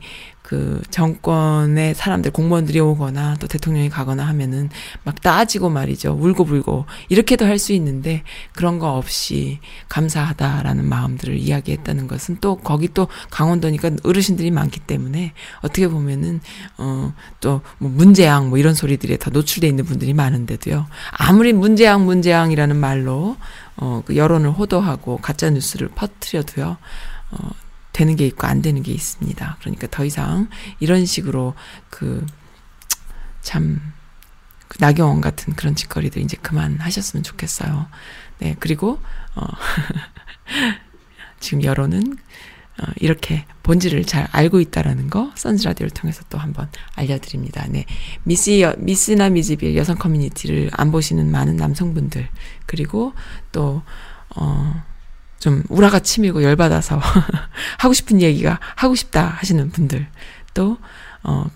그 정권의 사람들 공무원들이 오거나 또 대통령이 가거나 하면은 막 따지고 말이죠. 울고불고. 이렇게도 할 수 있는데 그런 거 없이 감사하다라는 마음들을 이야기했다는 것은 또 거기 또 강원도니까 어르신들이 많기 때문에 어떻게 보면은 어또 뭐 문재양 뭐 이런 소리들에 다 노출돼 있는 분들이 많은데도요. 아무리 문재양 문재양이라는 말로 어그 여론을 호도하고 가짜 뉴스를 퍼뜨려도요 어 되는 게 있고 안 되는 게 있습니다. 그러니까 더 이상 이런 식으로 그 참 그 나경원 같은 그런 짓거리들 이제 그만 하셨으면 좋겠어요. 네, 그리고 어 지금 여론은 어, 이렇게 본질을 잘 알고 있다라는 거 선즈 라디오를 통해서 또 한번 알려드립니다. 네, 미스 여, 미스나 미즈빌 여성 커뮤니티를 안 보시는 많은 남성분들 그리고 또 어. 좀 우라가 치밀고 열받아서 하고 싶은 얘기가 하고 싶다 하시는 분들 또 어,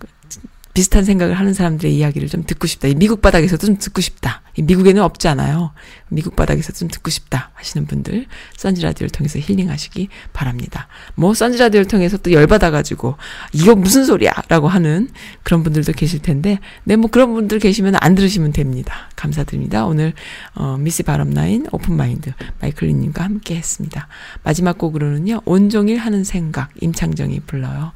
비슷한 생각을 하는 사람들의 이야기를 좀 듣고 싶다. 이 미국 바닥에서도 좀 듣고 싶다. 이 미국에는 없잖아요. 미국 바닥에서 좀 듣고 싶다 하시는 분들 선지 라디오를 통해서 힐링하시기 바랍니다. 뭐 선지 라디오를 통해서 또 열받아 가지고 이거 무슨 소리야라고 하는 그런 분들도 계실 텐데 네 뭐 그런 분들 계시면 안 들으시면 됩니다. 감사드립니다. 오늘 어, 미스 바람나인 오픈 마인드 마이클리님과 함께 했습니다. 마지막 곡으로는요 온종일 하는 생각 임창정이 불러요.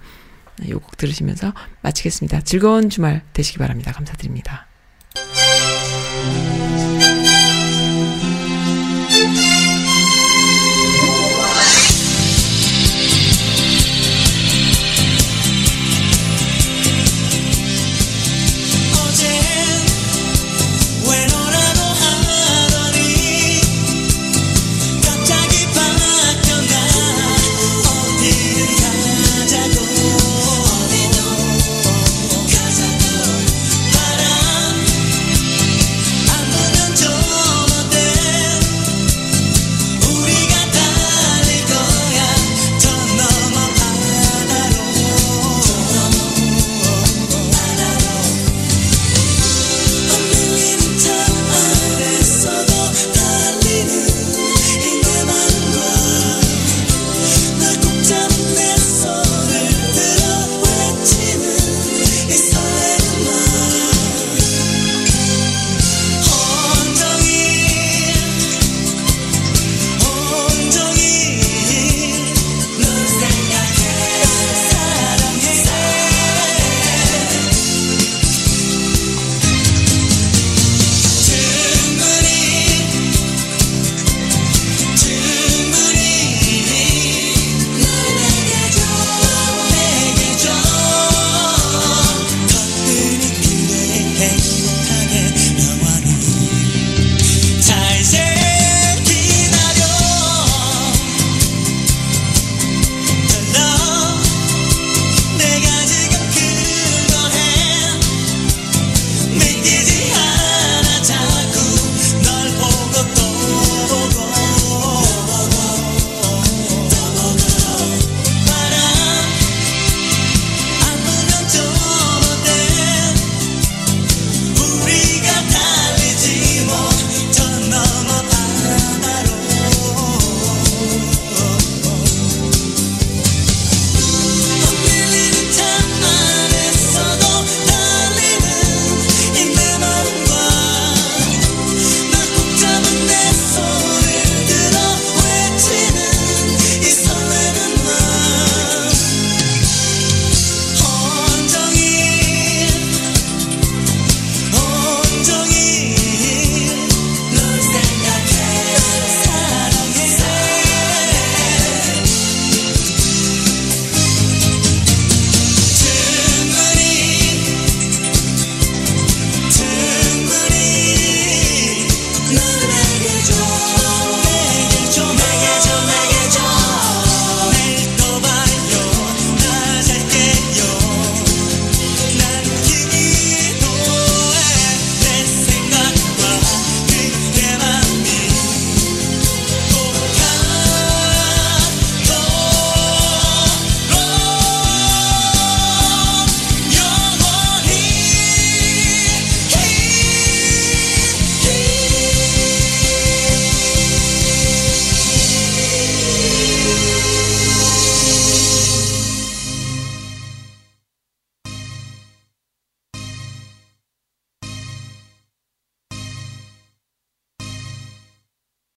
이곡 들으시면서 마치겠습니다. 즐거운 주말 되시기 바랍니다. 감사드립니다.